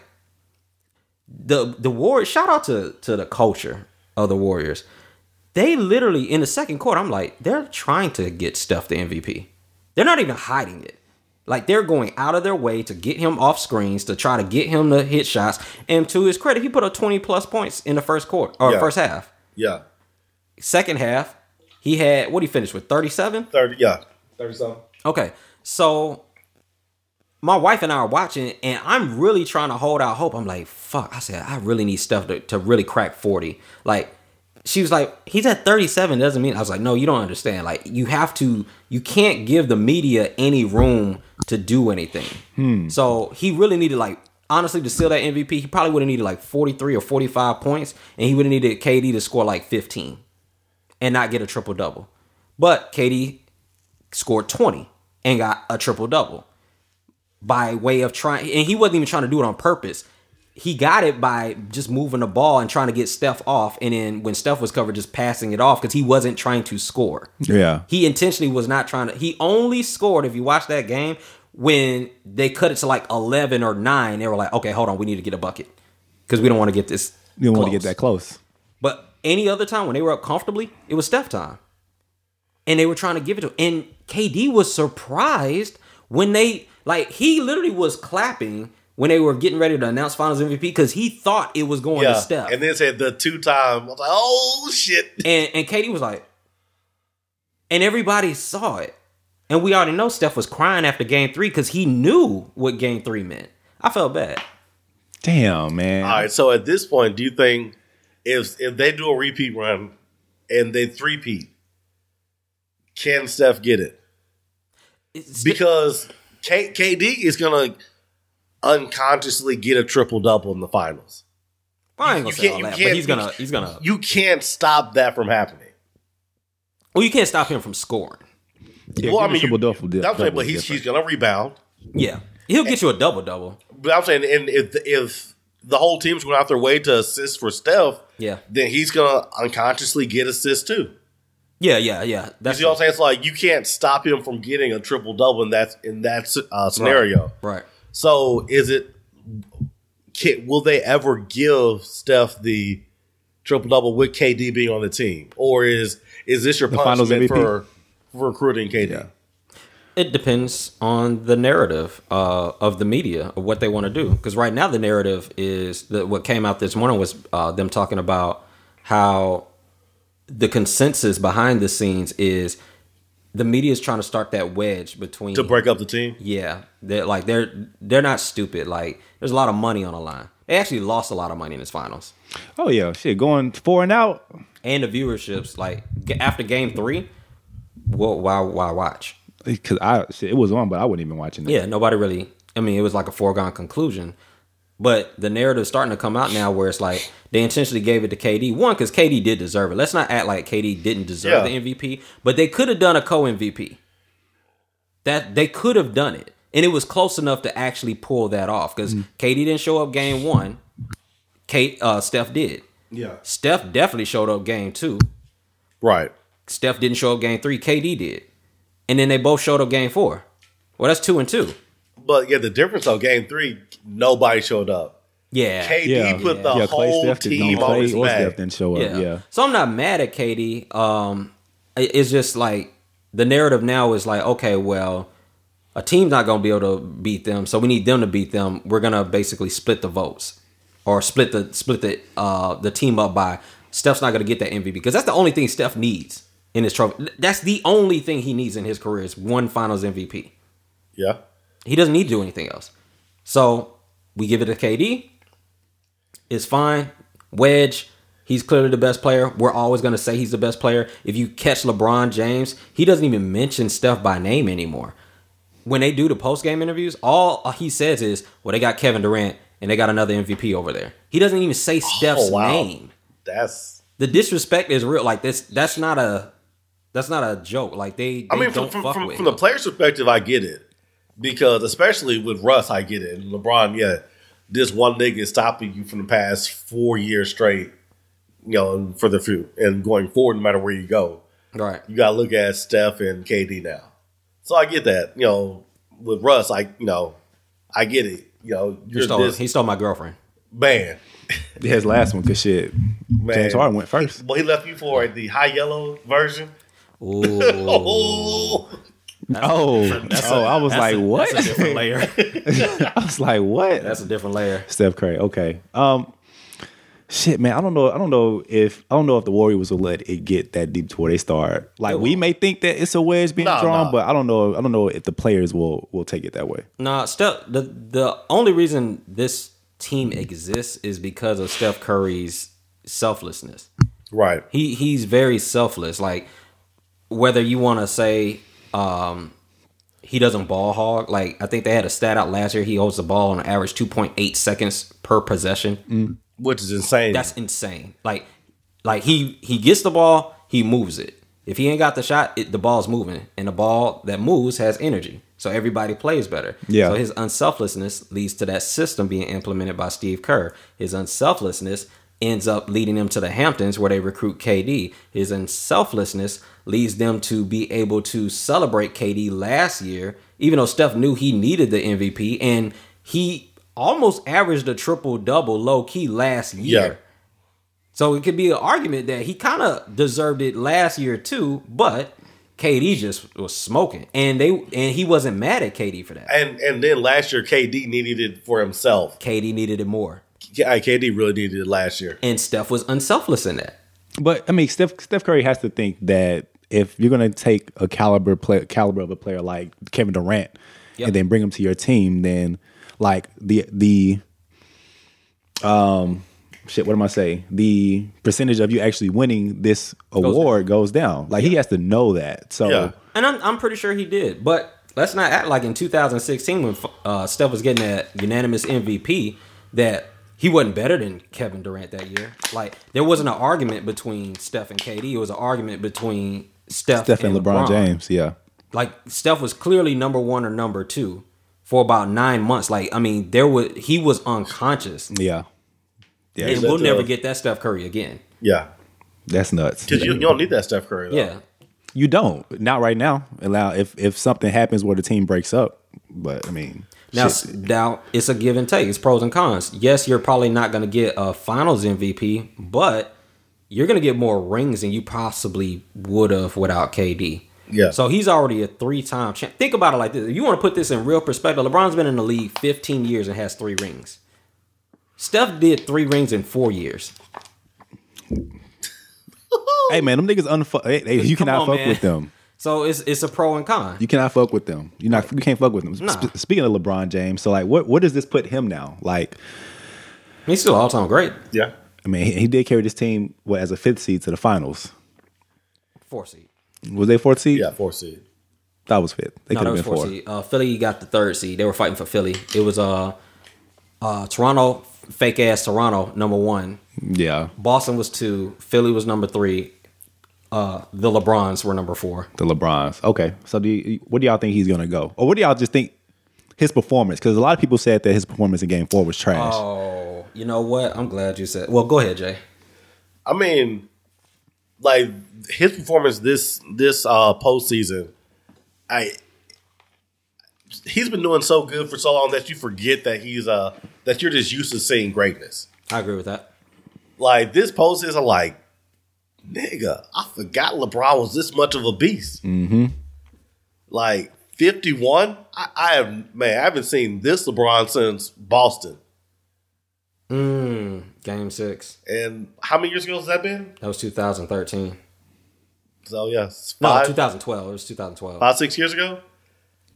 The the Warriors shout out to to the culture of the Warriors. They literally in the second quarter, I'm like, they're trying to get Steph the MVP. They're not even hiding it. Like they're going out of their way to get him off screens to try to get him to hit shots. And to his credit, he put up 20 plus points in the first quarter or Yeah. first half. Yeah. Second half, he had what he finished with 37? Thirty. Yeah. 37. Okay, so my wife and I are watching, and I'm really trying to hold out hope. I'm like, fuck. I said, I really need Steph to, to really crack 40. Like, she was like, he's at 37. Doesn't mean. I was like, no, you don't understand. Like, you have to, you can't give the media any room to do anything. Hmm. So he really needed, like, honestly, to steal that MVP, he probably would have needed like 43 or 45 points, and he would have needed KD to score like 15 and not get a triple double. But KD scored 20 and got a triple double by way of trying and he wasn't even trying to do it on purpose. He got it by just moving the ball and trying to get Steph off and then when Steph was covered just passing it off cuz he wasn't trying to score. Yeah. He intentionally was not trying to he only scored if you watch that game when they cut it to like 11 or 9 they were like okay hold on we need to get a bucket cuz we don't want to get this You don't want to get that close. But any other time when they were up comfortably, it was Steph time. And they were trying to give it to And KD was surprised When they like he literally was clapping when they were getting ready to announce Finals MVP because he thought it was going to Yeah, Steph, and then said the two time. I was like, oh shit. and and KD was like, and everybody saw it, and we already know Steph was crying after Game Three because he knew what Game Three meant. I felt bad. Damn, man. All right, so at this point, do you think if if they do a repeat run and they three-peat, can Steph get it? It's- Because K- KD is gonna unconsciously get a triple double in the finals. I ain't gonna you say can't- all you that, can't- but he's gonna he's gonna. You can't stop that from happening. Well, you can't stop him from scoring. Yeah, well, I mean, triple you, double. I'm saying, double but he's different. he's gonna rebound. Yeah, he'll get you a double double. But I'm saying, and if if the whole team's going out their way to assist for Steph, Yeah, then he's gonna unconsciously get assists too. yeah, yeah, yeah. That's You That's see what I'm saying? It's like you can't stop him from getting a triple double in that in that uh, scenario. right. So is it? Can, will they ever give Steph the triple double with KD being on the team, or is is this your The punishment for for recruiting KD? It depends on the narrative uh, of the media of what they want to do. Because right now the narrative is that what came out this morning was uh, them talking about how the consensus behind the scenes is the media is trying to start that wedge between To break up the team, Yeah, they're like they're they're not stupid. Like there's a lot of money on the line. They actually lost a lot of money in this finals, Oh yeah, shit, going four and out. and the viewerships. Like after game three, well, why why watch? Because I shit, it was on, but I wasn't even watching it. Yeah, nobody really. I mean, it was like a foregone conclusion. But the narrative's starting to come out now where it's like they intentionally gave it to KD. One, because KD did deserve it. Let's not act like KD didn't deserve Yeah. the MVP, but they could have done a co MVP. That they could have done it. And it was close enough to actually pull that off. Because KD didn't show up game one. Kate uh Steph did. yeah, Steph definitely showed up game two. right. Steph didn't show up game three. KD did. And then they both showed up game four. Well, that's two and two. But yeah, the difference of game three, nobody showed up. Yeah. KD Yeah, put the yeah. Clay whole Steph did team no on Clay his or back. Steph didn't show up. yeah. Yeah. So I'm not mad at KD. Um, it's just like the narrative now is like, okay, well, a team's not gonna be able to beat them, so we need them to beat them. We're gonna basically split the votes or split the split the uh the team up by Steph's not gonna get that MVP because that's the only thing Steph needs in his trophy. That's the only thing he needs in his career is one Finals MVP. Yeah, He doesn't need to do anything else. So we give it to KD. It's fine. Wedge, he's clearly the best player. We're always going to say he's the best player. If you catch LeBron James, he doesn't even mention Steph by name anymore. When they do the post game interviews, all he says is, well, they got Kevin Durant and they got another MVP over there. He doesn't even say Steph's Oh, wow. name. that's. The disrespect is real. Like this, that's not a, that's not a joke. Like they, they I mean, don't from from, fuck from, with from the player's perspective, I get it because especially with Russ, I get it. And LeBron, yeah, this one nigga is stopping you from the past four years straight. You know, for the few and going forward, no matter where you go, right. you got to look at Steph and KD now. So I get that. You know, with Russ, I you know, I get it. You know, He you're stole, this he stole my girlfriend. man. His last one, cause shit, Man. James Harden went first. Well, he left you for the high yellow version. Ooh. Oh, Oh, oh, I was That's like, a- what? That's a different layer. I was like, what? That's a different layer. Steph Curry. Okay. Um, shit, man. I don't know. I don't know if I don't know if the Warriors will let it get that deep to where they start. Like we may think that it's a wedge being Nah, drawn, nah. but I don't know. I don't know if the players will will take it that way. Nah, Steph. The the only reason this team exists is because of Steph Curry's selflessness. right. He he's very selfless. Like whether you want to say um, he doesn't ball hog. Like I think they had a stat out last year. He holds the ball on average two point eight seconds per possession. Which is insane. That's insane. Like, like he he gets the ball, he moves it. If he ain't got the shot, it, the ball's moving, and the ball that moves has energy, so everybody plays better. Yeah. So his unselflessness leads to that system being implemented by Steve Kerr. His unselflessness ends up leading him to the Hamptons where they recruit KD. His unselflessness leads them to be able to celebrate KD last year, even though Steph knew he needed the MVP, and he almost averaged a triple double low key last year. Yeah. So it could be an argument that he kind of deserved it last year too, but KD just was smoking, and they and he wasn't mad at KD for that. And and then last year, KD needed it for himself. KD needed it more, Yeah, KD really needed it last year. and Steph was unselfless in that. But I mean, Steph Steph Curry has to think that if you're gonna take a caliber play, caliber of a player like Kevin Durant Yep. and then bring him to your team, then like the the um shit, what am I saying? The percentage of you actually winning this award goes down. Like he has to know that. So Yeah. And I'm, I'm pretty sure he did. But let's not act like in 2016 when uh, Steph was getting that unanimous MVP that he wasn't better than Kevin Durant that year. Like there wasn't an argument between Steph and KD. It was an argument between Steph, Steph and LeBron, James, yeah. Like Steph was clearly number one or number two for about nine months. Like I mean, there was he was unconscious, Yeah. Yeah. and we'll never tough. get that Steph Curry again. Yeah, That's nuts. because you, you don't need that Steph Curry. Though. Yeah, You don't. Not right now. Allow if if something happens where the team breaks up. But I mean Now, shit. now it's a give and take. It's pros and cons. Yes, you're probably not going to get a Finals MVP, but you're going to get more rings than you possibly would have without KD. Yeah. So he's already a three-time champ. Think about it like this: if you want to put this in real perspective, LeBron's been in the league 15 years and has three rings. Steph did three rings in four years. Hey man, them niggas unfuck. Hey, hey, you cannot on, fuck man. with them. So it's it's a pro and con. You cannot fuck with them. You not. You can't fuck with them. Nah. Sp- speaking of LeBron James, so like, what what does this put him now? Like, He's still all time great. yeah. I mean, he, he did carry this team what as a fifth seed to the finals. Four seed. Was they fourth seed? Yeah, four seed. that was fifth. They No, could have been four four. seed. Uh, Philly got the third seed. They were fighting for Philly. It was uh, uh, Toronto, fake ass Toronto, number one. Yeah, Boston was two. Philly was number three. Uh, the LeBrons were number four. the LeBrons. Okay, so do you, what do y'all think he's gonna go, or what do y'all just think his performance? Because a lot of people said that his performance in Game Four was trash. Oh, you know what? I'm glad you said. Well, go ahead, Jay. I mean, like his performance this this uh postseason, I he's been doing so good for so long that you forget that he's uh that you're just used to seeing greatness. I agree with that. Like this postseason, like nigga, I forgot LeBron was this much of a beast. Mm-hmm. Like fifty one, I, I have man, I haven't seen this LeBron since Boston. Mm, game six. And how many years ago has that been? That was 2013. So yes, No, 2012. It was 2012. five six years ago.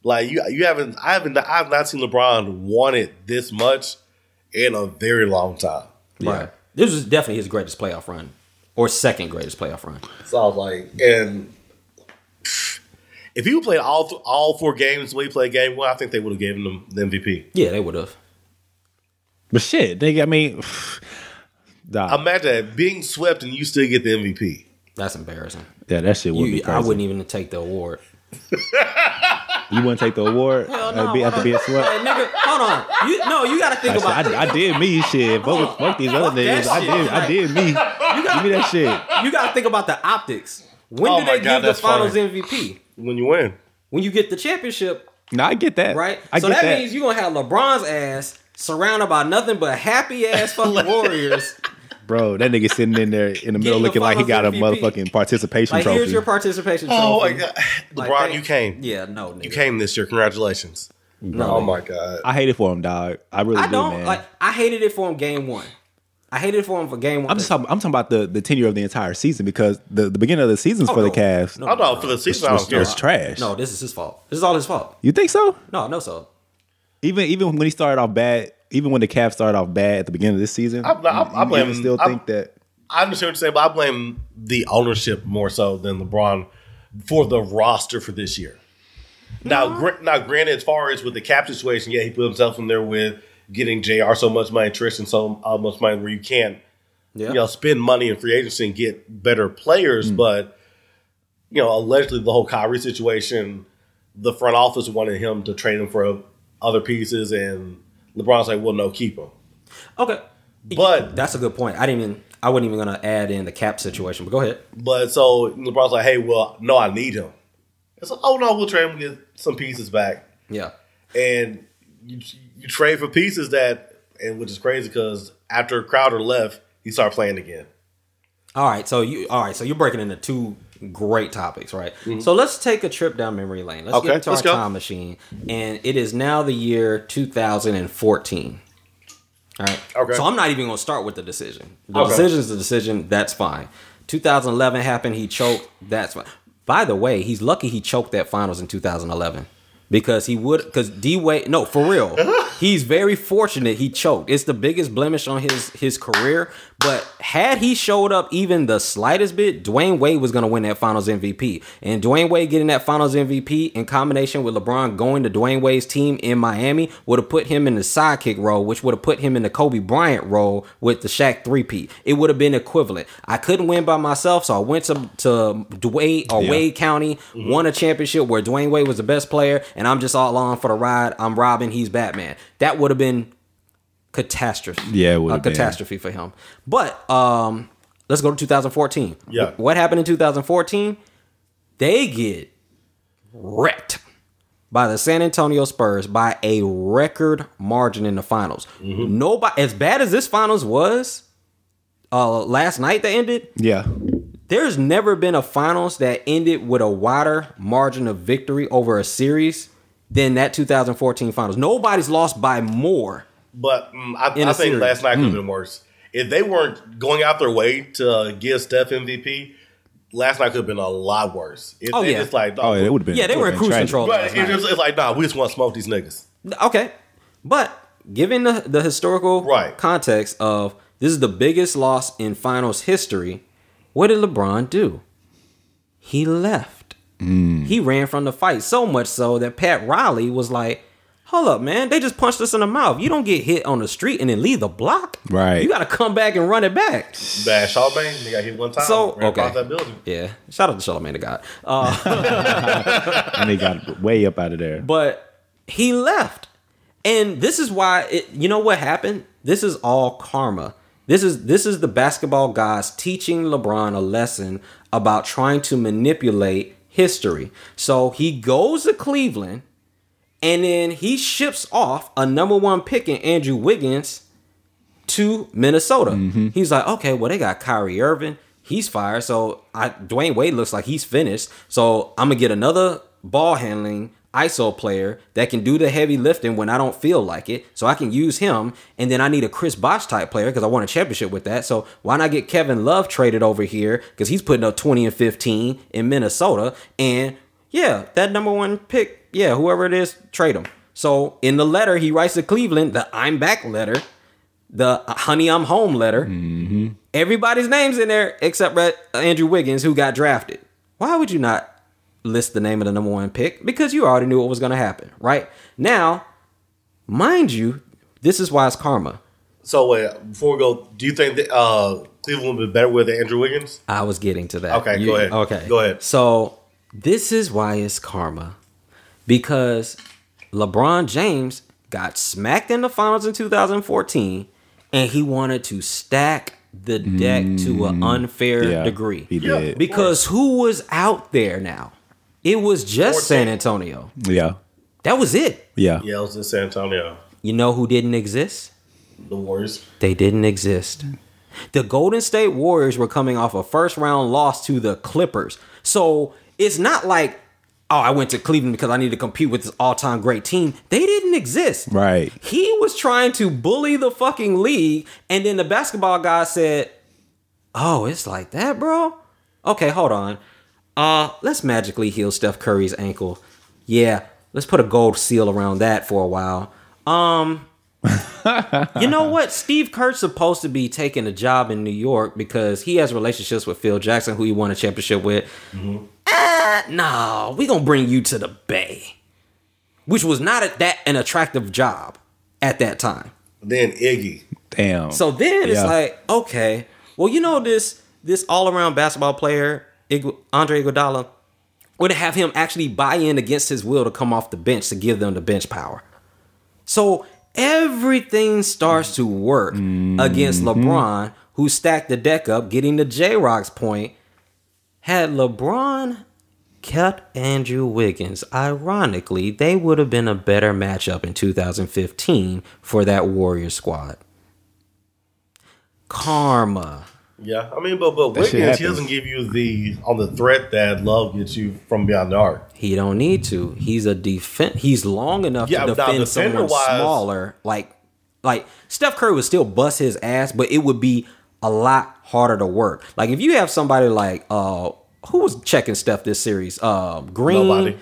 Like you, you haven't. I haven't. I have not seen LeBron want it this much in a very long time. Right. This was definitely his greatest playoff run, or second greatest playoff run. So I was like, and if he played all th- all four games the way he played game one, I think they would have given him the MVP. Yeah, they would have. But shit, nigga, I mean, dog, Imagine that being swept and you still get the MVP. That's embarrassing. yeah, that shit would be crazy. I wouldn't even take the award. You wouldn't take the award Hell no, be, after being swept. Hey, nigga, hold on. You no, you got to think I, about. said, I, I did me shit. Fuck, with, fuck these other Fuck that niggas. I shit. did. I did me. You Give me that shit. you got to think about the optics. When Oh do they God, give the Finals funny. MVP? When you win, When you get the championship, No, I get that. right? I so get that, that. means you're gonna have LeBron's ass surrounded by nothing but happy ass fucking Warriors. Bro, that nigga sitting in there in the middle looking like he got a MVP. motherfucking participation Like trophy. here's your participation trophy. oh my god, LeBron, they- you came. Yeah, no, nigga. You came this year. Congratulations. No, oh my god. I hate it for him, dog. I really I do, don't man. like. I hated it for him game one. I hated it for him for game one. I'm just talking, I'm talking about the, the tenure of the entire season because the, the beginning of the seasons Oh, for the no. Cavs No. Oh no, for the season, I was, don't care. was trash. no, this is his fault. This is all his fault. You think so? No, no, so Even even when he started off bad, even when the Cavs started off bad at the beginning of this season, I'm not- I'm- I you- you blame- still I'm- think that I understand what you're saying, but I blame the ownership more so than LeBron for the roster for this year. Now, gr- now, granted, as far as with the cap situation, yeah, he put himself in there with getting J.R. so much money, Tristan so uh, much money, where you can't, yeah. you know, spend money in free agency and get better players. But you know, allegedly the whole Kyrie situation, the front office wanted him to trade him for other pieces, and LeBron's like, "Well, no, keep him." Okay, But that's a good point. I didn't even. I wasn't even gonna add in the cap situation, but go ahead. But so LeBron's like, hey, well, no, I need him. It's like, oh no, we'll trade him and get some pieces back. Yeah. And you you trade for pieces that, and which is crazy because after Crowder left, he started playing again. All right. So you. All right. So you're breaking into two great topics, right? So let's take a trip down memory lane. Let's Mm-hmm. Okay, get into let's our go. time machine, and it is now the year 2014. All right. Okay. So I'm not even going to start with the decision. The Okay. decision is the decision. That's fine. 2011 happened. He choked. That's fine. By the way, he's lucky he choked that finals in 2011 because he would. Because D Wade. No, for real. he's very fortunate he choked. It's the biggest blemish on his his career. But had he showed up even the slightest bit, Dwyane Wade was going to win that Finals MVP. And Dwyane Wade getting that Finals MVP in combination with LeBron going to Dwyane Wade's team in Miami would have put him in the sidekick role, which would have put him in the Kobe Bryant role with the Shaq three-peat. It would have been equivalent. I couldn't win by myself, so I went to to Dwyane or Yeah. Wade County, won a championship where Dwyane Wade was the best player, and I'm just all along for the ride. I'm Robin, he's Batman. That would have been catastrophe. Yeah, it would a have been. catastrophe for him. But um, let's go to 2014. Yeah. What happened in 2014? They get wrecked by the San Antonio Spurs by a record margin in the finals. Mm-hmm. Nobody, as bad as this finals was, uh, last night that ended. Yeah. There's never been a finals that ended with a wider margin of victory over a series than that 2014 finals. Nobody's lost by more. But mm, I, In I a think series. last night could have Hmm. been worse. If they weren't going out their way to give Steph MVP, last night could have been a lot worse. If Oh, they yeah. just like, Oh, no, it would have been. Yeah, they were in cruise tragic. control. But last it's, night. just, it's like, nah, we just want to smoke these niggas. Okay. But given the, the historical Right. context of this is the biggest loss in finals history, what did LeBron do? He left. He ran from the fight so much so that Pat Riley was like, Hold up, man. They just punched us in the mouth. You don't get hit on the street and then leave the block. Right. You got to come back and run it back. Bad Charlemagne, they got hit one time. So, ran okay. that building. Yeah. Shout out to Charlamagne the God. Uh, and they got way up out of there. but he left and this is why it, you know what happened this is all karma this is this is the basketball gods teaching lebron a lesson about trying to manipulate history so he goes to cleveland and then he ships off a number one pick in andrew wiggins to Minnesota. Mm-hmm. He's like, okay, well, they got Kyrie Irving. He's fired. So I Dwyane Wade looks like he's finished. So I'm gonna get another ball handling ISO player that can do the heavy lifting when I don't feel like it. So I can use him. And then I need a Chris Bosh type player because I want a championship with that. So why not get Kevin Love traded over here? Because he's putting up 20 and 15 in Minnesota. And yeah, that number one pick, yeah, whoever it is, trade him. So in the letter he writes to Cleveland, the I'm back letter, the honey I'm home letter. Mm-hmm. Everybody's name's in there except uh, Andrew Wiggins, who got drafted. Why would you not list the name of the number one pick? Because you already knew what was going to happen, right? Now, mind you, this is why it's karma. So wait, before we go, do you think that uh, Cleveland would be better with Andrew Wiggins? I was getting to that. Okay, go ahead. Okay, Go ahead. So this is why it's karma, because LeBron James got smacked in the finals in 2014, and he wanted to stack the deck to an unfair Mm. Yeah, degree. he Yeah. did. Because who was out there now? It was just 14. San Antonio. Yeah. That was it. Yeah. Yeah, it was in San Antonio. You know who didn't exist? The Warriors. They didn't exist. The Golden State Warriors were coming off a first round loss to the Clippers. So it's not like, oh, I went to Cleveland because I need to compete with this all time great team. They didn't exist. Right. He was trying to bully the fucking league. And then the basketball guy said, oh, it's like that, bro? Okay, hold on. Uh, let's magically heal Steph Curry's ankle. Yeah, let's put a gold seal around that for a while. Um, you know what? Steve Kerr's supposed to be taking a job in New York because he has relationships with Phil Jackson, who he won a championship with. Ah, no, we gonna bring you to the Bay, which was not a, that an attractive job at that time. Then Iggy. Damn. So then it's like, okay, well, you know this this all around basketball player, Igu- Andre Iguodala, would have him actually buy in against his will to come off the bench to give them the bench power. So everything starts to work against mm-hmm. LeBron, who stacked the deck up, getting to J Rock's point. Had LeBron kept Andrew Wiggins, ironically, they would have been a better matchup in 2015 for that Warrior squad. Karma. Yeah, I mean, but but That Wiggins, he doesn't give you the on the threat that Love gets you from beyond the arc. He don't need to. He's a defense. He's long enough Yeah, to now, defend someone defender-wise- smaller. Like, like Steph Curry would still bust his ass, but it would be a lot harder to work. Like if you have somebody like uh, who was checking Steph this series? Uh, Green. Nobody.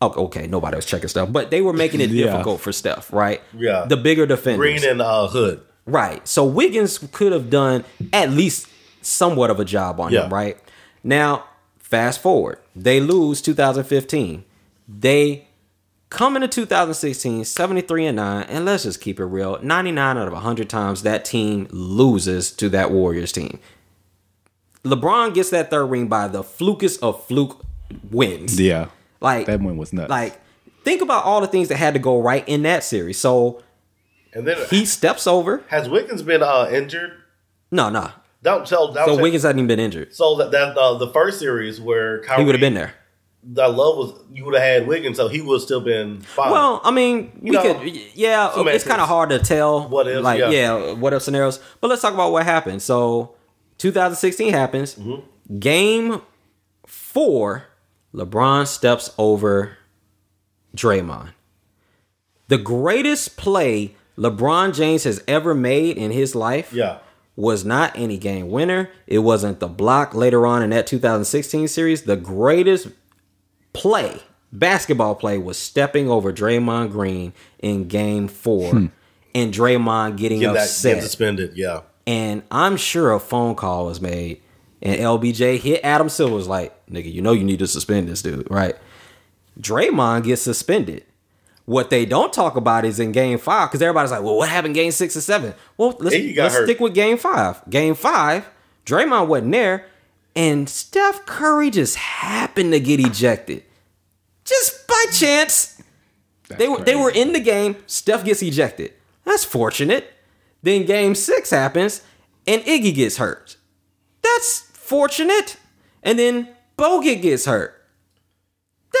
Oh, okay, nobody was checking Steph, but they were making it Yeah. difficult for Steph, right? Yeah. the bigger defenders. Green and uh, Hood. Right. So Wiggins could have done at least somewhat of a job on Yeah. him, right? Now, fast forward. They lose 2015. They come into 2016, 73 and 9, and let's just keep it real. 99 out of 100 times that team loses to that Warriors team. LeBron gets that third ring by the flukest of fluke wins. Yeah. Like That win was nuts. Like think about all the things that had to go right in that series. So And then he steps over. has Wiggins been uh, injured? No, no. Don't tell. Don't So Wiggins hasn't even been injured. So that, that uh, the first series where Kyrie He would have been there. That love was you would have had Wiggins, so he would have still been fine. Well, I mean, we know, could, yeah. It's kind of hard to tell. What ifs, like, yeah. yeah. what if scenarios? But let's talk about what happened. So, 2016 happens. Mm-hmm. Game four, LeBron steps over Draymond. The greatest play LeBron James has ever made in his life yeah, was not any game winner. It wasn't the block later on in that 2016 series. The greatest play, basketball play, was stepping over Draymond Green in game four hmm. and Draymond getting get that upset. get suspended. Yeah, and I'm sure a phone call was made and LBJ hit Adam Silver was like, nigga, you know you need to suspend this dude, right? Draymond gets suspended. What they don't talk about is in game five, because everybody's like, well, what happened game six and seven? Well, let's, Iggy let's hurt. stick with game five. Game five, Draymond wasn't there, and Steph Curry just happened to get ejected. Just by chance. they were they were in the game. Steph gets ejected. That's fortunate. Then game six happens, and Iggy gets hurt. That's fortunate. And then Bogut gets hurt.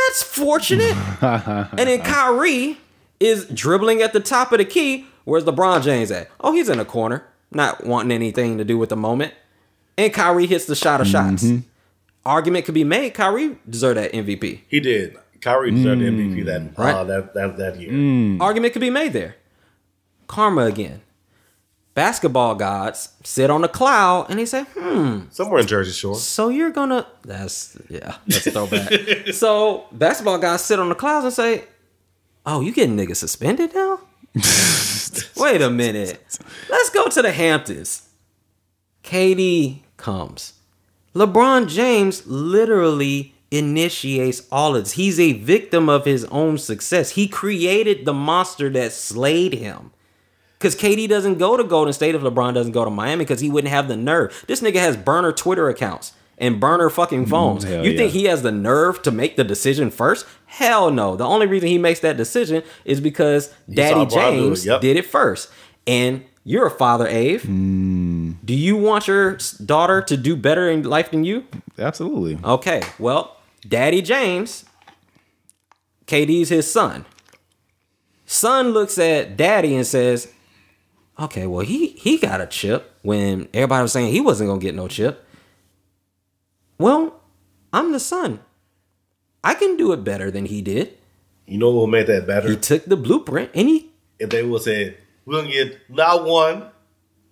That's fortunate. and then Kyrie is dribbling at the top of the key. Where's LeBron James at? Oh, he's in a corner, not wanting anything to do with the moment. And Kyrie hits the shot of mm-hmm. shots. Argument could be made. Kyrie deserved that MVP. he did. Kyrie deserved the MVP that mm. uh, Right. that, that that year. Mm. Argument could be made there. Karma again. Basketball gods sit on a cloud and they say, hmm, Somewhere in Jersey Shore. so you're gonna that's yeah, that's a throwback. so basketball guys sit on the clouds and say, Oh, you getting niggas suspended now? Wait a minute. Let's go to the Hamptons. KD comes. LeBron James literally initiates all of this. He's a victim of his own success. He created the monster that slayed him. Because KD doesn't go to Golden State if LeBron doesn't go to Miami because he wouldn't have the nerve. This nigga has burner Twitter accounts and burner fucking phones. hell you think yeah. he has the nerve to make the decision first? Hell no. The only reason he makes that decision is because Daddy saw LeBron do it, James yep. did it first. And you're a father, Ave. Hmm. Do you want your daughter to do better in life than you? Absolutely. Okay, well, Daddy James, KD's his son. Son looks at Daddy and says, "Okay, well he he got a chip when everybody was saying he wasn't gonna get no chip. Well, I'm the son. I can do it better than he did. You know what made that better? He took the blueprint and he if they would say we're gonna get not one,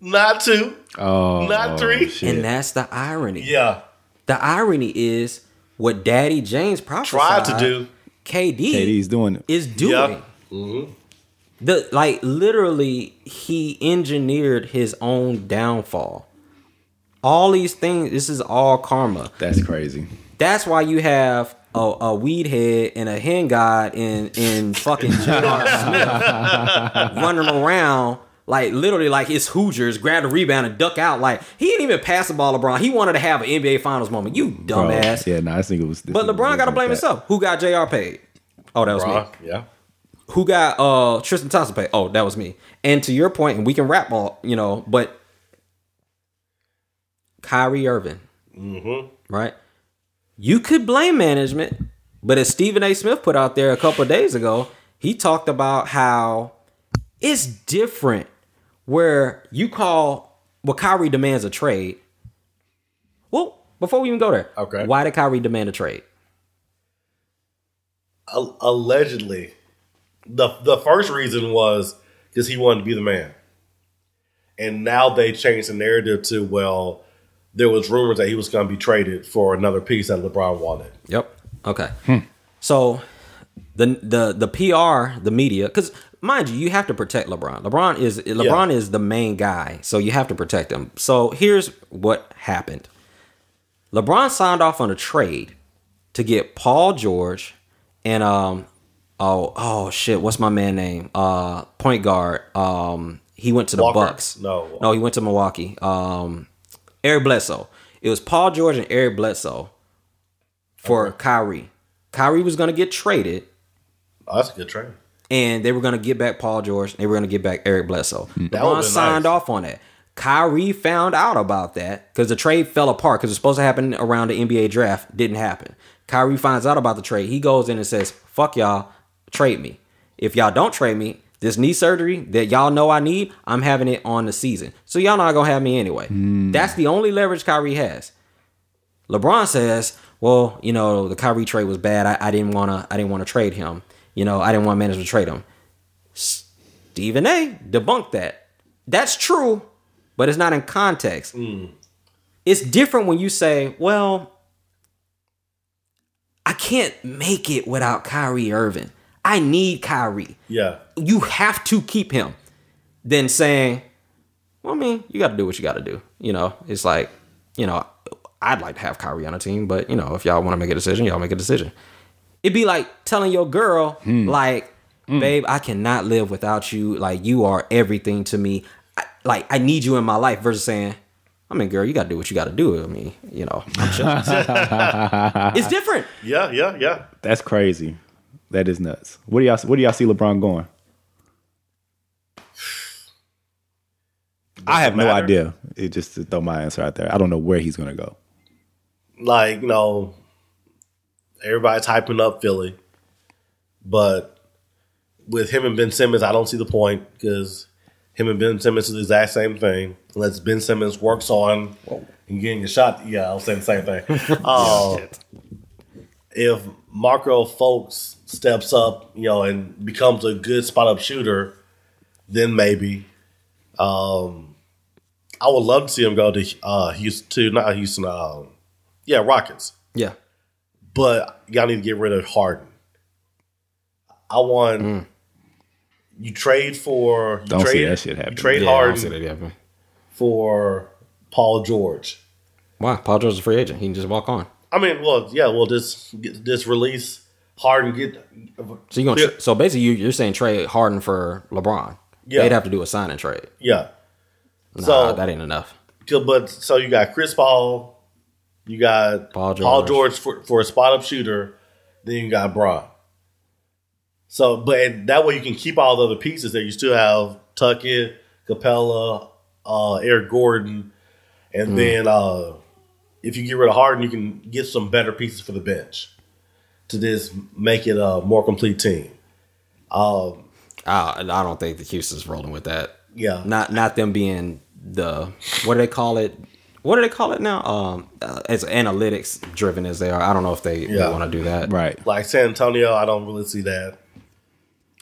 not two, Oh, Not three. shit. and that's the irony. yeah, The irony is what Daddy James prophesied tried to do. KD, KD's doing it. is doing. Yeah. Mm-hmm. The like literally he engineered his own downfall. All these things, this is all karma. That's crazy. That's why you have a, a weed head and a hen god in in fucking J.R. Smith running around like literally like his Hoosiers grab the rebound and duck out. Like he didn't even pass the ball, LeBron. He wanted to have an NBA Finals moment. You Bro, dumbass. Yeah, nah, I think it was. But LeBron got to blame himself. Who got J.R. paid? Oh, that was me. Yeah. Who got uh Tristan Thompson paid? Oh, that was me. And to your point, and we can rap all, you know, but Kyrie Irving, Mm-hmm. right? You could blame management, but as Stephen A. Smith put out there a couple of days ago, he talked about how it's different where you call well, Kyrie demands a trade. Well, before we even go there, Okay. why did Kyrie demand a trade? Allegedly, the the first reason was because he wanted to be the man, and now they changed the narrative to well, there was rumors that he was going to be traded for another piece that LeBron wanted. Yep. Okay. So the the the PR, the media, because mind you, you have to protect LeBron. LeBron is LeBron is the main guy, so you have to protect him. So here's what happened. LeBron signed off on a trade to get Paul George and um oh oh shit, what's my man name? Uh point guard. Um he went to the Walker? Bucks. No. No, he went to Milwaukee. Um Eric Bledsoe. It was Paul George and Eric Bledsoe for Kyrie. Kyrie was going to get traded, Oh, that's a good trade. and they were going to get back Paul George. And they were going to get back Eric Bledsoe. LeBron would've signed nice. off on that. Kyrie found out about that because the trade fell apart because it's supposed to happen around the NBA draft. Didn't happen. Kyrie finds out about the trade. He goes in and says, "Fuck y'all, trade me. If y'all don't trade me, this knee surgery that y'all know I need, I'm having it on the season. So y'all not gonna have me anyway. Hmm. That's the only leverage Kyrie has. LeBron says, "Well, you know, the Kyrie trade was bad. I, I didn't want to. I didn't want to trade him. You know, I didn't want management to trade him." Stephen A. debunked that. That's true, but it's not in context. Hmm. It's different when you say, "Well, I can't make it without Kyrie Irving. I need Kyrie. Yeah, You have to keep him." Than saying, "Well, I mean, you got to do what you got to do." You know, it's like, you know, I'd like to have Kyrie on a team, but you know, if y'all want to make a decision, y'all make a decision. It'd be like telling your girl, hmm. like, hmm. babe, I cannot live without you. Like, you are everything to me. I, like, I need you in my life. Versus saying, I mean, girl, you got to do what you got to do. I mean, you know, I'm sure. it's different. yeah, yeah, yeah. That's crazy. That is nuts. What do y'all What do y'all see LeBron going? I have no matter? idea. It just to throw my answer out there. I don't know where he's gonna go. Like you know, everybody's hyping up Philly, but with him and Ben Simmons, I don't see the point because him and Ben Simmons is the exact same thing. Unless Ben Simmons works on and getting a shot. Yeah, I was saying the same thing. Uh, if Markelle Fultz steps up, you know, and becomes a good spot up shooter, then maybe. Um, I would love to see him go to uh, Houston, to not Houston, um, yeah, Rockets. Yeah. But y'all need to get rid of Harden. I want you trade for you Don't see trade, that shit happen. You trade Yeah, I don't see Harden for Paul George. Why? Paul George is a free agent. He can just walk on. I mean, well, yeah, well, just get this release Harden get So you gonna so basically you, you're saying trade Harden for LeBron. Yeah. They'd have to do a sign and trade. yeah. Nah, So- that ain't enough. So, But so you got Chris Paul, you got Paul Paul George. George, for, for a spot up shooter, then you got Braun. So, but and that way you can keep all the other pieces that You still have Tucker, Capela, uh, Eric Gordon, and Mm. then uh, if you get rid of Harden, you can get some better pieces for the bench to just make it a more complete team. Um, I, I don't think the Houston's rolling with that. yeah, Not not them being the what do they call it? What do they call it now? Um, uh, as analytics driven as they are, I don't know if they, Yeah. want to do that. Right. like San Antonio, I don't really see that.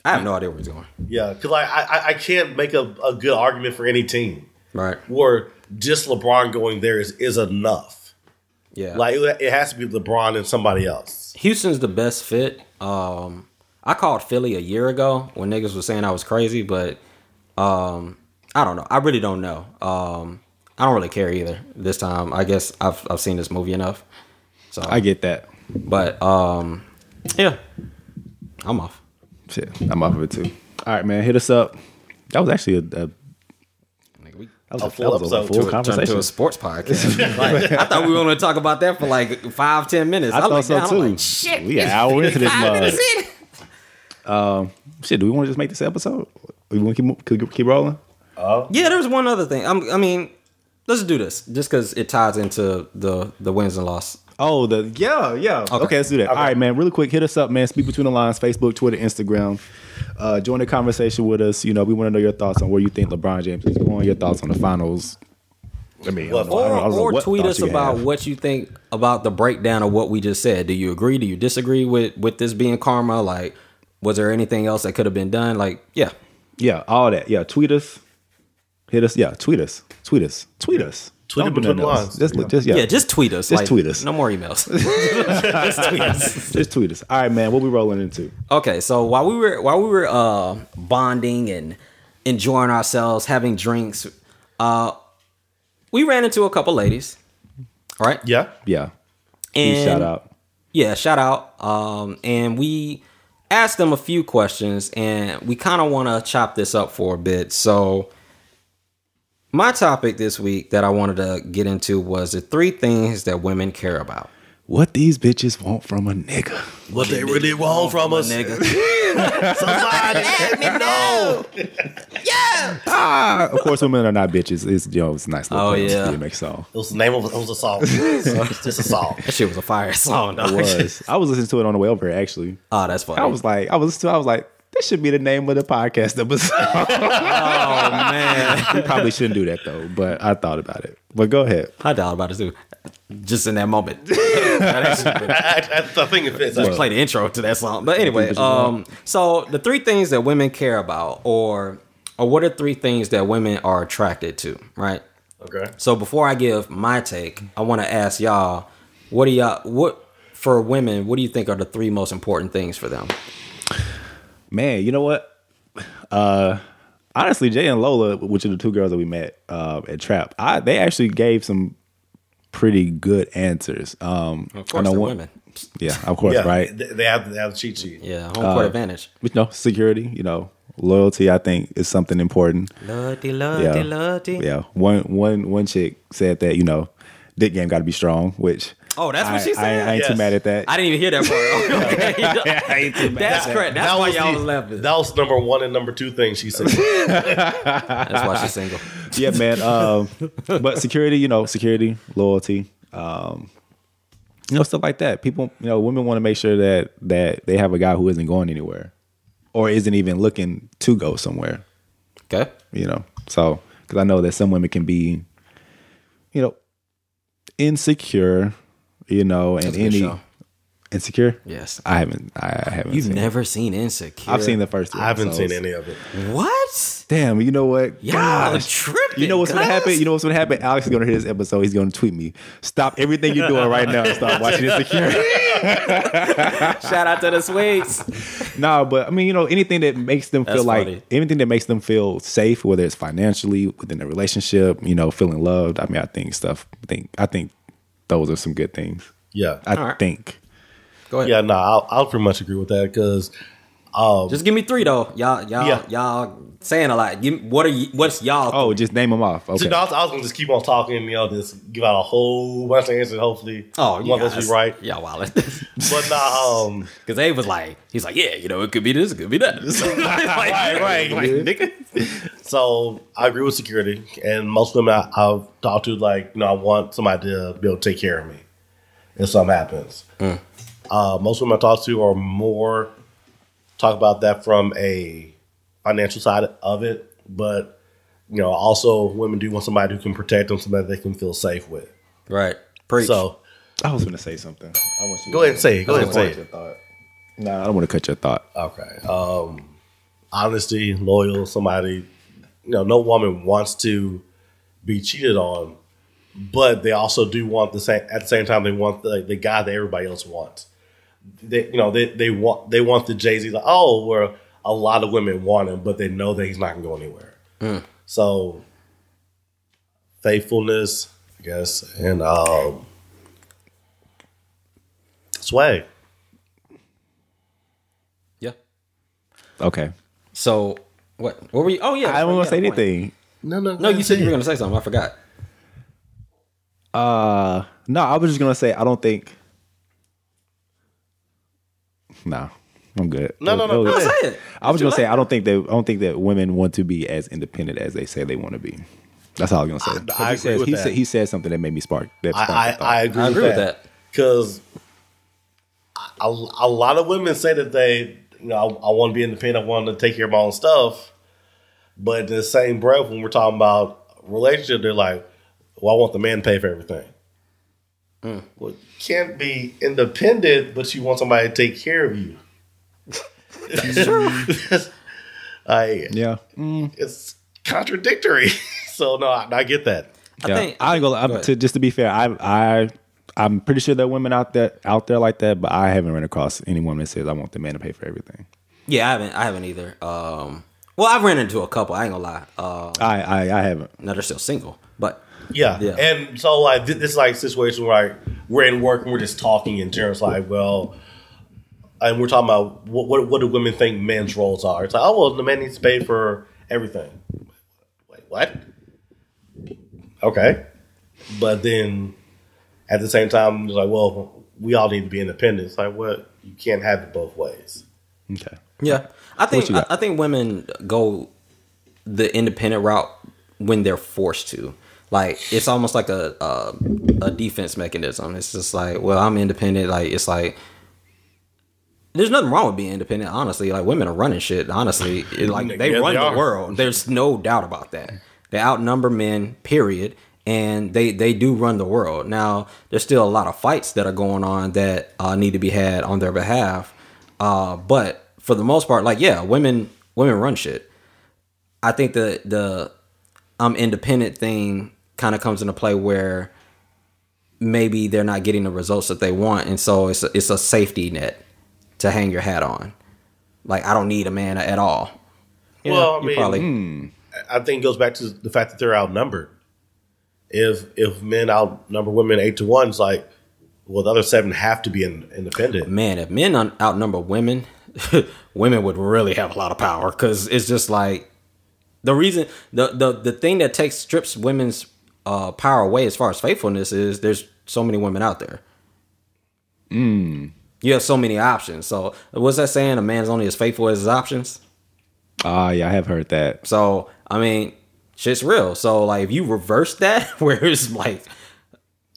I have no idea where he's going. Yeah, because like, I, I I can't make a, a good argument for any team. Right. where just LeBron going there is, is enough. Yeah. Like it, it has to be LeBron and somebody else. Houston's the best fit. Um, I called Philly a year ago when niggas was saying I was crazy, but um, I don't know. I really don't know. Um, I don't really care either this time. I guess I've I've seen this movie enough. So, I get that. but um, yeah, I'm off. Shit, I'm off of it too. All right, man, hit us up. That was actually a, a Nigga, we that was A a, full that was a full to- turned conversation. into a sports podcast. Like, I thought we were going to talk about that for like five, ten minutes. I was thought like, so damn, I'm too. like, Shit, We an it's hour into this five mug. minutes in. Um, shit, do we want to just make this episode? We want to keep keep, keep rolling? Oh, yeah, there's one other thing. I'm, I mean, let's do this just because it ties into the the wins and loss. Oh, the yeah, yeah. Okay, let's do that. All right, man. Really quick, hit us up, man. Speak between the lines. Facebook, Twitter, Instagram. Uh, join the conversation with us. You know, we want to know your thoughts on where you think LeBron James is going. Your thoughts on the finals. I mean, Well, don't know, Or, don't, I or tweet us about have. what you think about the breakdown of what we just said. Do you agree? Do you disagree with with this being karma? Like, was there anything else that could have been done? Like, yeah, Yeah, all that. Yeah, tweet us, hit us. Yeah, tweet us, tweet us, tweet us. Tweet Don't between the else. lines. Just, Yeah. just yeah, yeah, just tweet us. Just Like, tweet us. No more emails. just tweet us. just tweet us. All right, man. What we rolling into? Okay, so while we were while we were uh, bonding and enjoying ourselves, having drinks, uh, we ran into a couple ladies. All right, Yeah. Yeah, and shout out. Yeah, shout out. Um, and we asked them a few questions, and we kind of want to chop this up for a bit. So, my topic this week that I wanted to get into was the three things that women care about. What these bitches want from a nigga? What they really want from us. nigga. Somebody let me know. Ah, of course, women are not bitches. It's you know, it's a nice. Little Oh, yeah. to make a song. It was the name of it was a song. it's just a song. That shit was a fire song, dog. It was. I was listening to it on the way over here. Actually, Oh, that's funny. I was like, I was listening to. it, I was like, that should be the name of the podcast episode. oh man, we probably shouldn't do that though, but I thought about it. But go ahead. I thought about it too. Just in that moment, that actually been- I, I, I think it fits. just play the intro to that song. But anyway, um, so the three things that women care about, or or what are three things that women are attracted to, right? Okay. So before I give my take, I want to ask y'all, what do y'all what for women? What do you think are the three most important things for them? Man, you know what? Uh honestly, Jay and Lola, which are the two girls that we met uh, at Trap, I they actually gave some pretty good answers. Um Of I course, know one- women. Yeah, of course, Yeah, right? They, they have they have the cheat sheet. Yeah, home court advantage. But no, security, you know, loyalty I think is something important. Lottie, lottie, Yeah. lottie. Yeah. One one one chick said that, you know, dick game gotta be strong, which Oh, that's what I, she I, said. I ain't too mad at that. I didn't even hear that part. Okay, that's correct. That's That why was y'all the- was laughing. That was number one and number two thing she said. That's why she's single. yeah, man. Um, but security, you know, security, loyalty, um, you know, stuff like that. People, you know, women want to make sure that that they have a guy who isn't going anywhere, or isn't even looking to go somewhere. Okay. You know, so because I know that some women can be, you know, insecure, you know, and That's a good any show. insecure. Yes. I haven't. I haven't. You've seen it. never seen Insecure. I've seen the first. Two I haven't seen any of it. What? Damn, you know what? Y'all Gosh. tripping. You know what's gonna happen? You know what's gonna happen? Alex is gonna hear this episode. He's gonna tweet me. Stop everything you're doing right now Stop watching Insecure. Shout out to the sweets. no, but I mean, you know, anything that makes them feel That's like funny. anything that makes them feel safe, whether it's financially within a relationship, you know, feeling loved. I mean, I think stuff. I think I think those are some good things. Yeah. I All right. think. Go ahead. yeah, no, I'll, I'll pretty much agree with that because um, Just give me three though. Y'all, y'all, Yeah. y'all saying a lot. Give what are you? What's y'all? Oh, just name them off. Okay. So, no, I, was, I was gonna just keep on talking, you know, just give out a whole bunch of answers. Hopefully, oh, you one of us guys, be right. Y'all wallet. But nah, um, Because Abe was like, he's like, yeah, you know, it could be this, it could be that. like, right, like, nigga. so I agree with security, and most women I, I've talked to, like, you know, I want somebody to be able to take care of me if something happens. Uh, most women I talk to are more talk about that from a financial side of it, but you know, also women do want somebody who can protect them, somebody they can feel safe with. Right. Preach. So I was gonna say something. I want you go ahead and say it. Go ahead and say it. thought. No, I don't want to cut your thought. Okay. Um, honesty, loyal, somebody. You know, no woman wants to be cheated on, but they also do want the same. At the same time, they want the the guy that everybody else wants. They, you know, they they want they want the Jay Z. Like, oh, where a lot of women want him, but they know that he's not going to go anywhere. So, faithfulness, I guess, and um, swag. yeah. Okay. So, what? What were you? Oh, yeah. I don't want to say anything. No, no, No, you said you were going to say something. I forgot. Uh, no, I was just gonna say I don't think. No, I'm good. No, no, no, It was- go No, say it. I was gonna say. I don't think that I don't think that women want to be as independent as they say they want to be. That's all I was gonna say. I he agree says, with he that. said he said something that made me spark. That sparked I, a thought. I, I agree, I agree with with that. that because a, a lot of women say that they, you know, I, I want to be independent, I want to take care of my own stuff, but in the same breath, when we're talking about relationship, they're like, Well, I want the man to pay for everything. Mm. Well, you can't be independent, but you want somebody to take care of you. I Yeah. it's contradictory. so no, I, I get that. I yeah. think I ain't gonna. Go I'm, ahead. to, just to be fair, I I I'm pretty sure there are women out there out there like that, but I haven't run across any woman that says I want the man to pay for everything. yeah, I haven't I haven't either. Um, well, I've ran into a couple. I ain't gonna lie. Uh, I I, I haven't. now they're still single, but Yeah. Yeah. And so like thi- this is like a situation where like, we're in work and we're just talking in terms like, well, and we're talking about what what, what do women think men's roles are? It's like, oh well, the man needs to pay for everything. Wait, what? Okay. But then at the same time, it's like, well, we all need to be independent. It's like, well, you can't have it both ways. Okay. Yeah, I think I. I think women go the independent route when they're forced to. Like it's almost like a, a a defense mechanism. It's just like, well, I'm independent. Like it's like there's nothing wrong with being independent. Honestly, like women are running shit. Honestly, It- like they Yeah, run they the world. There's no doubt about that. They outnumber men. Period. And they they do run the world. Now there's still a lot of fights that are going on that uh, need to be had on their behalf. Uh, but for the most part, like yeah, women women run shit. I think the the I'm um independent thing kind of comes into play where maybe they're not getting the results that they want, and so it's a, it's a safety net to hang your hat on. Like I don't need a man at all. Yeah, Well, I you mean, probably hmm. I think it goes back to the fact that they're outnumbered. If if men outnumber women eight to one, it's like, well, the other seven have to be in, independent. man, if men un- outnumber women, women would really have a lot of power because it's just like the reason the the the thing that takes strips women's uh, power away as far as faithfulness is there's so many women out there. You have so many options. So what's that saying? A man's only as faithful as his options. Ah, yeah, I have heard that. So I mean, shit's real. So like, if you reverse that, where it's like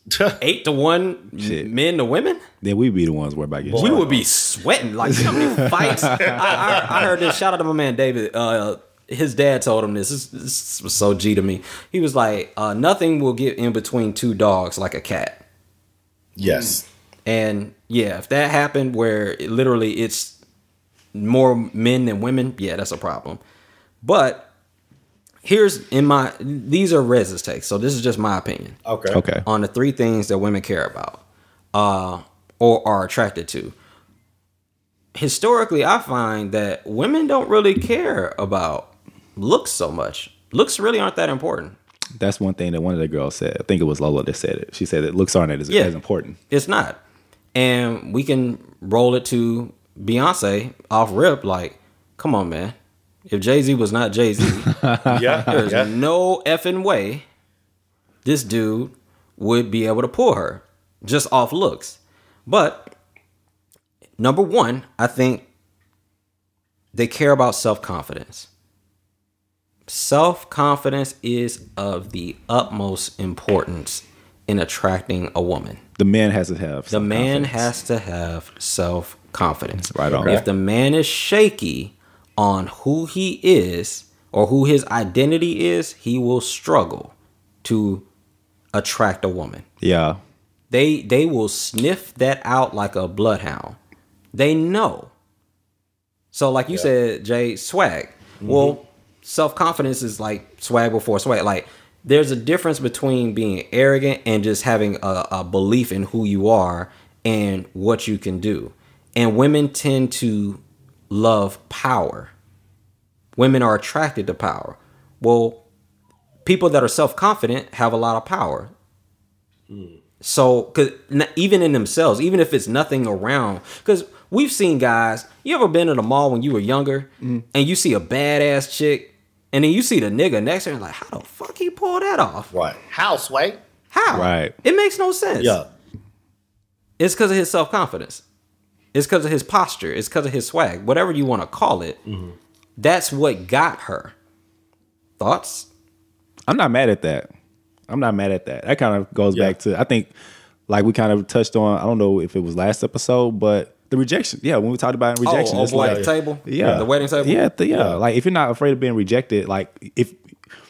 eight to one Shit. men to women, Then we'd be the ones worried about getting. we would be sweating. Like you know how many fights? I, I, I heard this. Shout out to my man David. Uh, his dad told him this. this. This was so G to me. He was like, uh, "Nothing will get in between two dogs like a cat." yes. And yeah, if that happened where it, literally it's more men than women, yeah, that's a problem. But here's in my these are Rez's takes, so this is just my opinion Okay. Okay. on the three things that women care about uh, or are attracted to. Historically, I find that women don't really care about looks so much. Looks really aren't that important. That's one thing that one of the girls said. I think it was Lola that said it. She said that looks aren't as, Yeah. as important. It's not. And we can roll it to Beyonce off rip. Like, come on, man. If Jay Z was not Jay Z, Yeah. there's yeah. no effing way this dude would be able to pull her just off looks. But number one, I think they care about self confidence. Self confidence is of the utmost importance in attracting a woman. The man has to have. The man has to have self confidence. Right on. If the man is shaky on who he is or who his identity is, he will struggle to attract a woman. Yeah. They they will sniff that out like a bloodhound. They know. So like you said, Jay, swag. Well, mm-hmm. Self confidence is like swag before swag. Like there's a difference between being arrogant and just having a, a belief in who you are and what you can do. And women tend to love power. Women are attracted to power. Well, people that are self confident have a lot of power. So, cause even in themselves, even if it's nothing around, because we've seen guys. You ever been in a mall when you were younger, mm-hmm. and you see a badass chick, and then you see the nigga next to him, like, how the fuck he pull that off? Right. House, right? How? Right. It makes no sense. Yeah. It's because of his self confidence. It's because of his posture. It's because of his swag. Whatever you want to call it, mm-hmm. that's what got her. Thoughts? I'm not mad at that. I'm not mad at that. That kind of goes Yeah. back to I think like we kind of touched on. I don't know if it was last episode, but the rejection. Yeah, when we talked about rejection, oh, it's oh, over like the table? yeah, The wedding table? Yeah, the, yeah. Yeah. Like if you're not afraid of being rejected, like if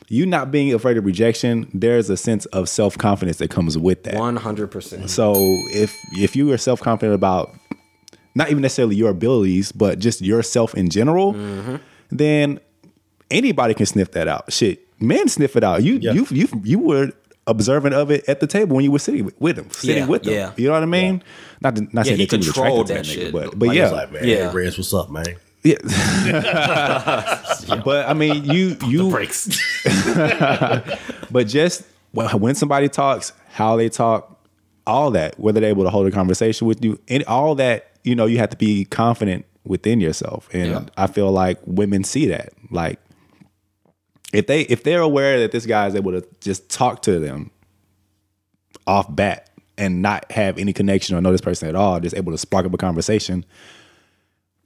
you not being afraid of rejection, there's a sense of self confidence that comes with that. One hundred percent. So if if you are self confident about not even necessarily your abilities, but just yourself in general, mm-hmm. then anybody can sniff that out. Shit, men sniff it out. You Yeah. you you you were observant of it at the table when you were sitting with them, sitting Yeah, with them. yeah. You know what I mean? Not to, not Yeah, saying he that you was controlled attracted to that that, nigga, shit. but but Like, yeah, like, man, Yeah. hey, Reds, what's up, man? yeah. but I mean, you you Breaks. But just when when somebody talks, how they talk, all that, whether they're able to hold a conversation with you, and all that, you know, you have to be confident within yourself. And Yeah. I feel like women see that. Like if they if they're aware that this guy is able to just talk to them off bat and not have any connection or know this person at all, just able to spark up a conversation,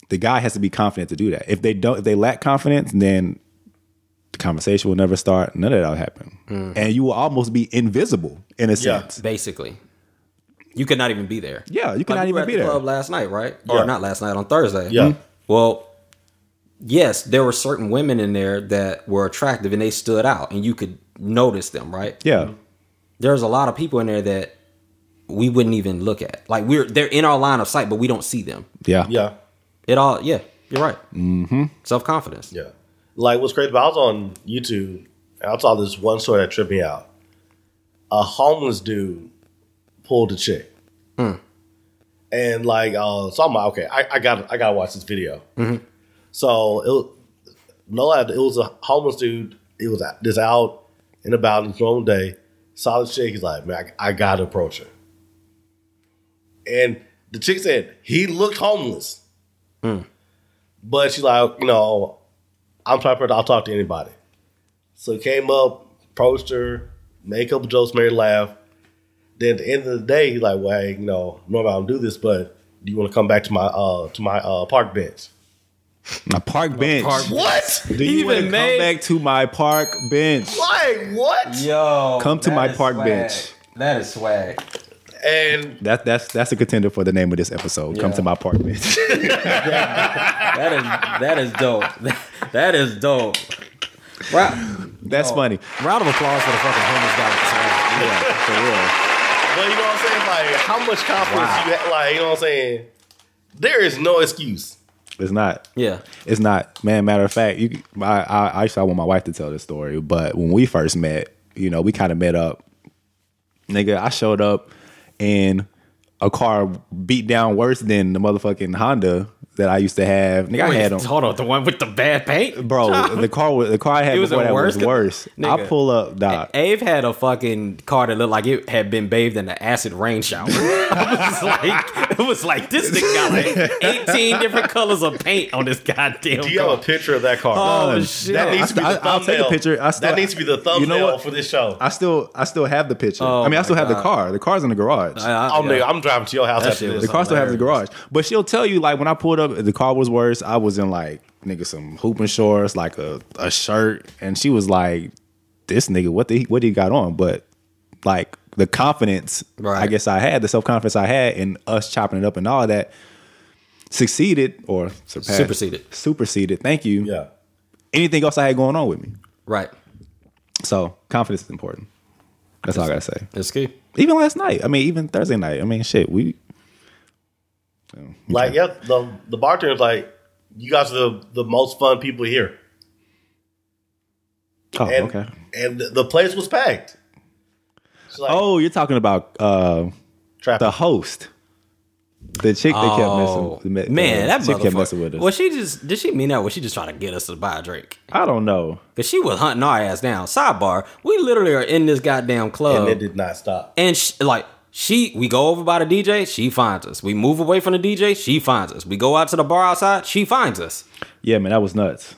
the guy has to be confident to do that. If they don't if they lack confidence, then the conversation will never start. None of that will happen. Mm. And you will almost be invisible in a Yeah. sense. Basically, you could not even be there. Yeah, you could Like, not we were even at be the there. Club last night, right? Yeah. Or not last night on Thursday. Yeah. Well, yes, there were certain women in there that were attractive and they stood out, and you could notice them, right? Yeah. There's a lot of people in there that we wouldn't even look at. Like we're they're in our line of sight, but we don't see them. Yeah. Yeah, It all, yeah, you're right. Mm-hmm. Self confidence. yeah. Like what's crazy about I was on YouTube and I saw this one story that tripped me out. A homeless dude pulled a chick. And like uh so I'm like, okay, I, I got I gotta watch this video. So it was, no it was a homeless dude. It was out- just out and about in his own day. Saw the chick, he's like, man, I, I gotta approach her. And the chick said he looked homeless. But she's like, you know, I'm trying to I'll talk to anybody. So he came up, approached her, made a couple jokes, made her laugh. Then at the end of the day, he's like, well, hey, you know, normally I don't do this, but do you want to come back to my uh to my uh park bench? My park bench. park- What? Do you want to Even come made- back to my park bench? Like what? Yo, Come to my park swag. bench. That is swag. And That that's that's a contender for the name of this episode. Come to my park bench. That is that is dope. that is dope. Round, that's funny. round of applause for the fucking homeless guy with the swag. Yeah, for real. but you know what I'm saying? Like how much confidence Wow. you have, like, you know what I'm saying? There is no excuse. It's not. Yeah. It's not, man. Matter of fact, you, I, I, I actually I want my wife to tell this story, but when we first met, you know, we kind of met up. Nigga, I showed up in a car beat down worse than the motherfucking Honda that I used to have. Nigga, I had them. Hold on, the one with the bad paint, Bro, the car, was- the car I had It was before that worse was co- worse. I pull up, dog. Ave had a fucking car that looked like it had been bathed in an acid rain shower. it was like it was like this nigga got like eighteen different colors of paint on this goddamn car. Do you have a picture of that car? Oh Son, shit! That needs to be the I- thumbnail. I'll take a picture. I still- that needs to be the thumbnail You know what? for this show. I still, I still have the picture. Oh I mean, I my still have the car. The car's in the garage. I- I- oh, nigga, I'm driving to your house That after this. The car still has the garage. But she'll tell you, like, when I pulled up, the car was worse. I was in, like, nigga, some hooping shorts, like a, a shirt. And she was like, this nigga, what the, what he got on? But, like, the confidence, Right. I guess I had, the self confidence I had in us chopping it up and all that succeeded or surpassed. Superseded. Superseded. Thank you. Yeah. Anything else I had going on with me. Right, So, confidence is important. That's all I got to say. it's key. Even last night. I mean, even Thursday night. I mean, shit, we. Like, yeah, the the bartender's like, you guys are the, the most fun people here. Oh, And, okay. And the- the place was packed. It's like, Oh, you're talking about uh, trap. the host, the chick that Oh kept messing. man, that chick kept messing with us. Was she just did she mean that? Was she just trying to get us to buy a drink? I don't know. Cause she was hunting our ass down. Sidebar: We literally are in this goddamn club, and it did not stop. and sh- like she, we go over by the DJ, she finds us. We move away from the DJ, she finds us. We go out to the bar outside, she finds us. Yeah, man, that was nuts.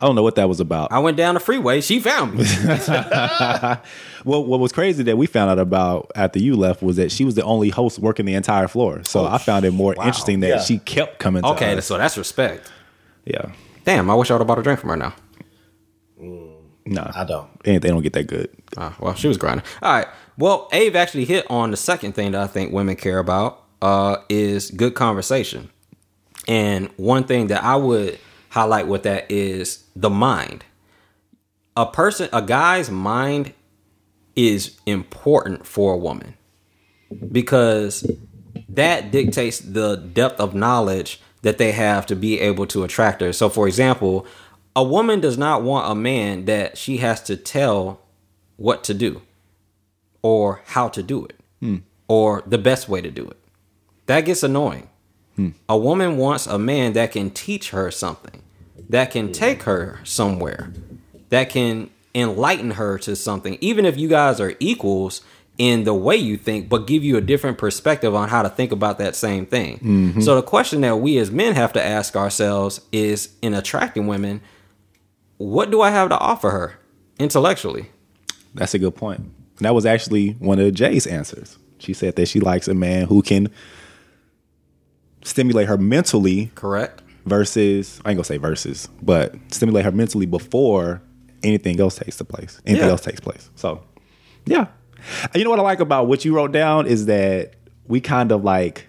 I don't know what that was about. I went down the freeway, she found me. well, what was crazy that we found out about after you left was that she was the only host working the entire floor. So I found it more oh, wow. interesting that Yeah. she kept coming. To okay, us. so that's respect. yeah, Damn, I wish I would have bought a drink from her now. Mm, nah, I don't. they don't get that good. Oh, well, she was grinding. All right. Well, Ave actually hit on the second thing that I think women care about uh, is good conversation. And one thing that I would highlight with that is the mind. a person, a guy's mind is important for a woman because that dictates the depth of knowledge that they have to be able to attract her. So, for example, a woman does not want a man that she has to tell what to do or how to do it hmm. or the best way to do it. That gets annoying. Hmm. A woman wants a man that can teach her something, that can take her somewhere, that can enlighten her to something, even if you guys are equals in the way you think, but give you a different perspective on how to think about that same thing. Mm-hmm. So the question that we as men have to ask ourselves is in attracting women, what do I have to offer her intellectually? That's a good point. That was actually one of Jay's answers. She said that she likes a man who can stimulate her mentally Correct? versus I ain't gonna say versus, but stimulate her mentally before anything else takes the place. Anything Yeah. else takes place. So yeah. And you know what I like about what you wrote down is that we kind of like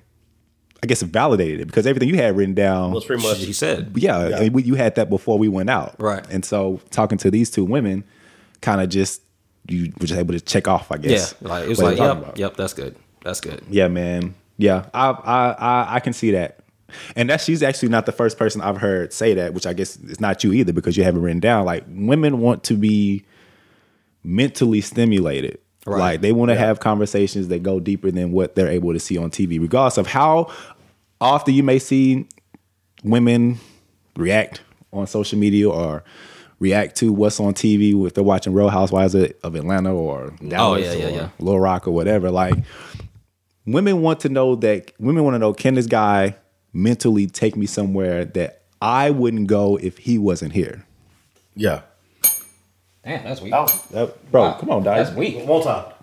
I guess validated it because everything you had written down was pretty much what She said. yeah, I mean, we, you had that before we went out, Right. And so talking to these two women, kind of just you were just able to check off, I guess. Yeah, like it was like, yep, about. yep, that's good. That's good. Yeah, man. Yeah, I, I I I can see that, and that she's actually not the first person I've heard say that, which I guess is not you either because you haven't written down. Like women want to be mentally stimulated. Right. Like they want to have conversations that go deeper than what they're able to see on TV, regardless of how often you may see women react on social media or react to what's on TV if they're watching Real Housewives of Atlanta or Dallas Oh, yeah, yeah, or yeah. Little Rock or whatever. Like women want to know that women want to know can this guy mentally take me somewhere that I wouldn't go if he wasn't here. yeah. Damn, that's weak. That- bro, come on, That's weak. One time.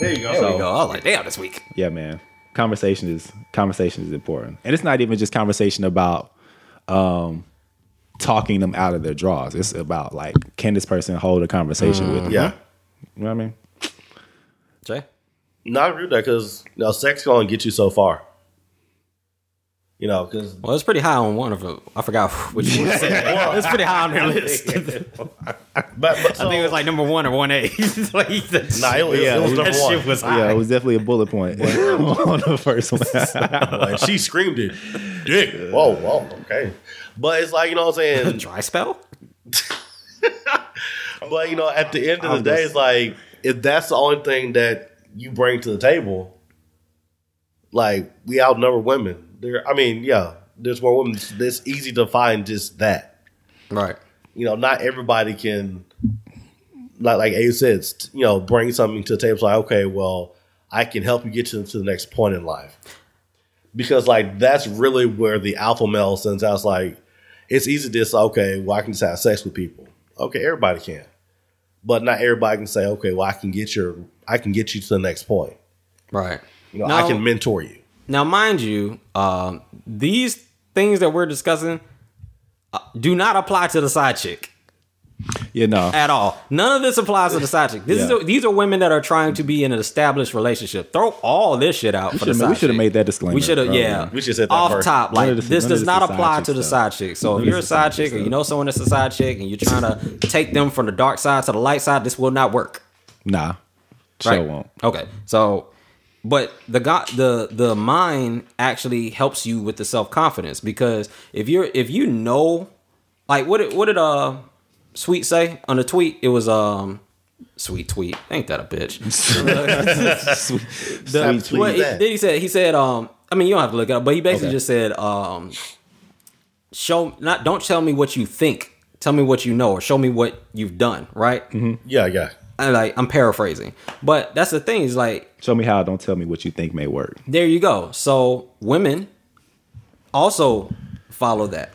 There you go. There So, we go. I was like, damn, that's weak. Yeah, man. Conversation is conversation is important, and it's not even just conversation about um, talking them out of their draws. It's about like can this person hold a conversation with? Mm-hmm. Me? Yeah. you know what I mean. Jay? No, I agree with that because you know, sex can only get you so far. You know, because Well, it's pretty high on one of them. I forgot which one said. It's pretty high on their list. I but, but so, think it was like number one or one A. like, that nah, it was, Yeah, it was number that one. shit was high. Yeah, it was definitely a bullet point um, on the first one. Like, she screamed it, dick. Whoa, whoa, okay. But it's like you know what I'm saying. Dry spell? But you know, at the end of the day, it's like if that's the only thing that you bring to the table, like we outnumber women. There, I mean, yeah, there's more women. It's easy to find just that. Right. You know, not everybody can, like like Ave said, you know, bring something to the table. It's like, okay, well, I can help you get to, to the next point in life. Because like that's really where the alpha male sends out. It's like it's easy to say, okay, well, I can just have sex with people. Okay, everybody can, but not everybody can say, okay, well, I can get your, I can get you to the next point. Right. You know, Now- I can mentor you. Now, mind you, um, these things that we're discussing uh, do not apply to the side chick you know, at all. None of this applies to the side chick. This Yeah. is a, these are women that are trying to be in an established relationship. Throw all this shit out for the side made- we should've made that disclaimer We should have, yeah. We should said that off first. top. Like this- this does not apply to the side chick. So None if you're a side side chick chick and you know someone that's a side chick and you're trying to take them from the dark side to the light side, this will not work. nah, sure Right. won't. Okay. So, but the God, the the mind actually helps you with the self confidence because if you're if you know, like what did what did uh Sweet say on the tweet? It was um sweet tweet. Ain't that a bitch? The- Sweet tweet. what he, that? then he said he said um I mean you don't have to look it up, but he basically Okay. just said um show not don't tell me what you think. Tell me what you know or show me what you've done, right? Yeah, yeah. I like I'm paraphrasing. But that's the thing, is like Show me how. Don't tell me what you think may work. there you go. So women also follow that.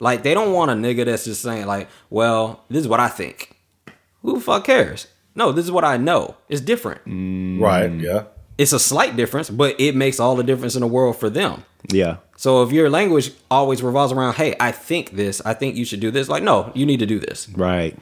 Like they don't want a nigga that's just saying like, well, this is what I think. Who the fuck cares? No, this is what I know. It's different. Mm. Right, yeah. It's a slight difference, but it makes all the difference in the world for them. Yeah, So if your language always revolves around, hey, I think this, I think you should do this, like, no, you need to do this. right.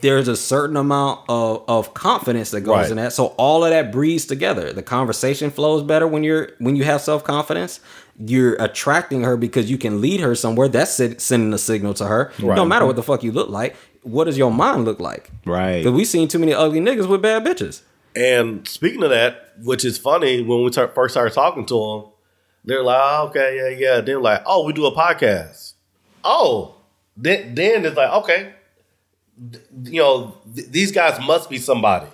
there's a certain amount of, of confidence that goes Right. in that. So all of that breathes together. The conversation flows better when you're when you have self confidence. You're attracting her because you can lead her somewhere. That's sen- sending a signal to her. Right. No matter what the fuck you look like, what does your mind look like? Right. Because we've seen too many ugly niggas with bad bitches. And speaking of that, which is funny, when we tar- first started talking to them, they're like, oh, "Okay, yeah, yeah." They're like, "Oh, we do a podcast." Oh, then then it's like, okay, th- you know, th- these guys must be somebody.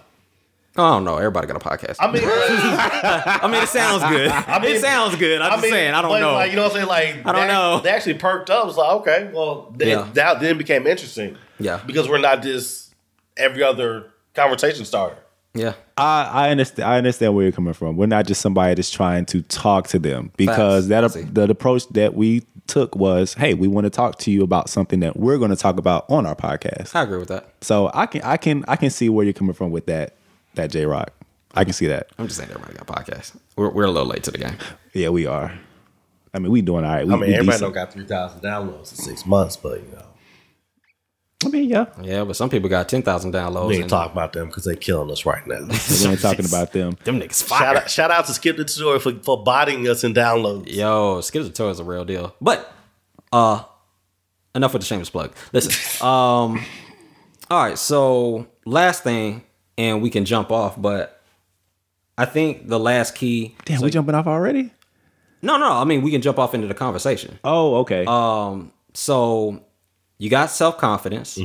Oh, I don't know. Everybody got a podcast. I mean, I mean, it sounds good. I mean- it sounds good. I'm I just saying. I don't but know. Like, you know what I'm saying? Like, I don't they, know. They actually perked up. It's like, okay, well, they, Yeah. that then became interesting. Yeah. because we're not just every other conversation starter. yeah. I, I understand. I understand where you're coming from. We're not just somebody that's trying to talk to them because Facts. that See. the approach that we took was, hey, we want to talk to you about something that we're going to talk about on our podcast. I agree with that. So I can I can I can see where you're coming from with that that J Rock. I can see that. I'm just saying everybody got podcasts. We're, we're a little late to the game. Yeah, we are. I mean, we doing all right. We, I mean, we everybody decent. don't got three thousand downloads in six months, but you know, I mean, yeah, Yeah, but some people got 10,000 downloads. we ain't and talking about them because they killing us right now. we ain't talking about them. Them niggas fire. shout out, shout out to Skip the Tutorial for, for botting us in downloads. Yo, Skip the Toe is a real deal. But uh enough with the shameless plug. Listen, um all right, so last thing, and we can jump off, but I think the last key Damn, we jumping off already? No, no, I mean we can jump off into the conversation. Oh, okay. Um, so you got self confidence,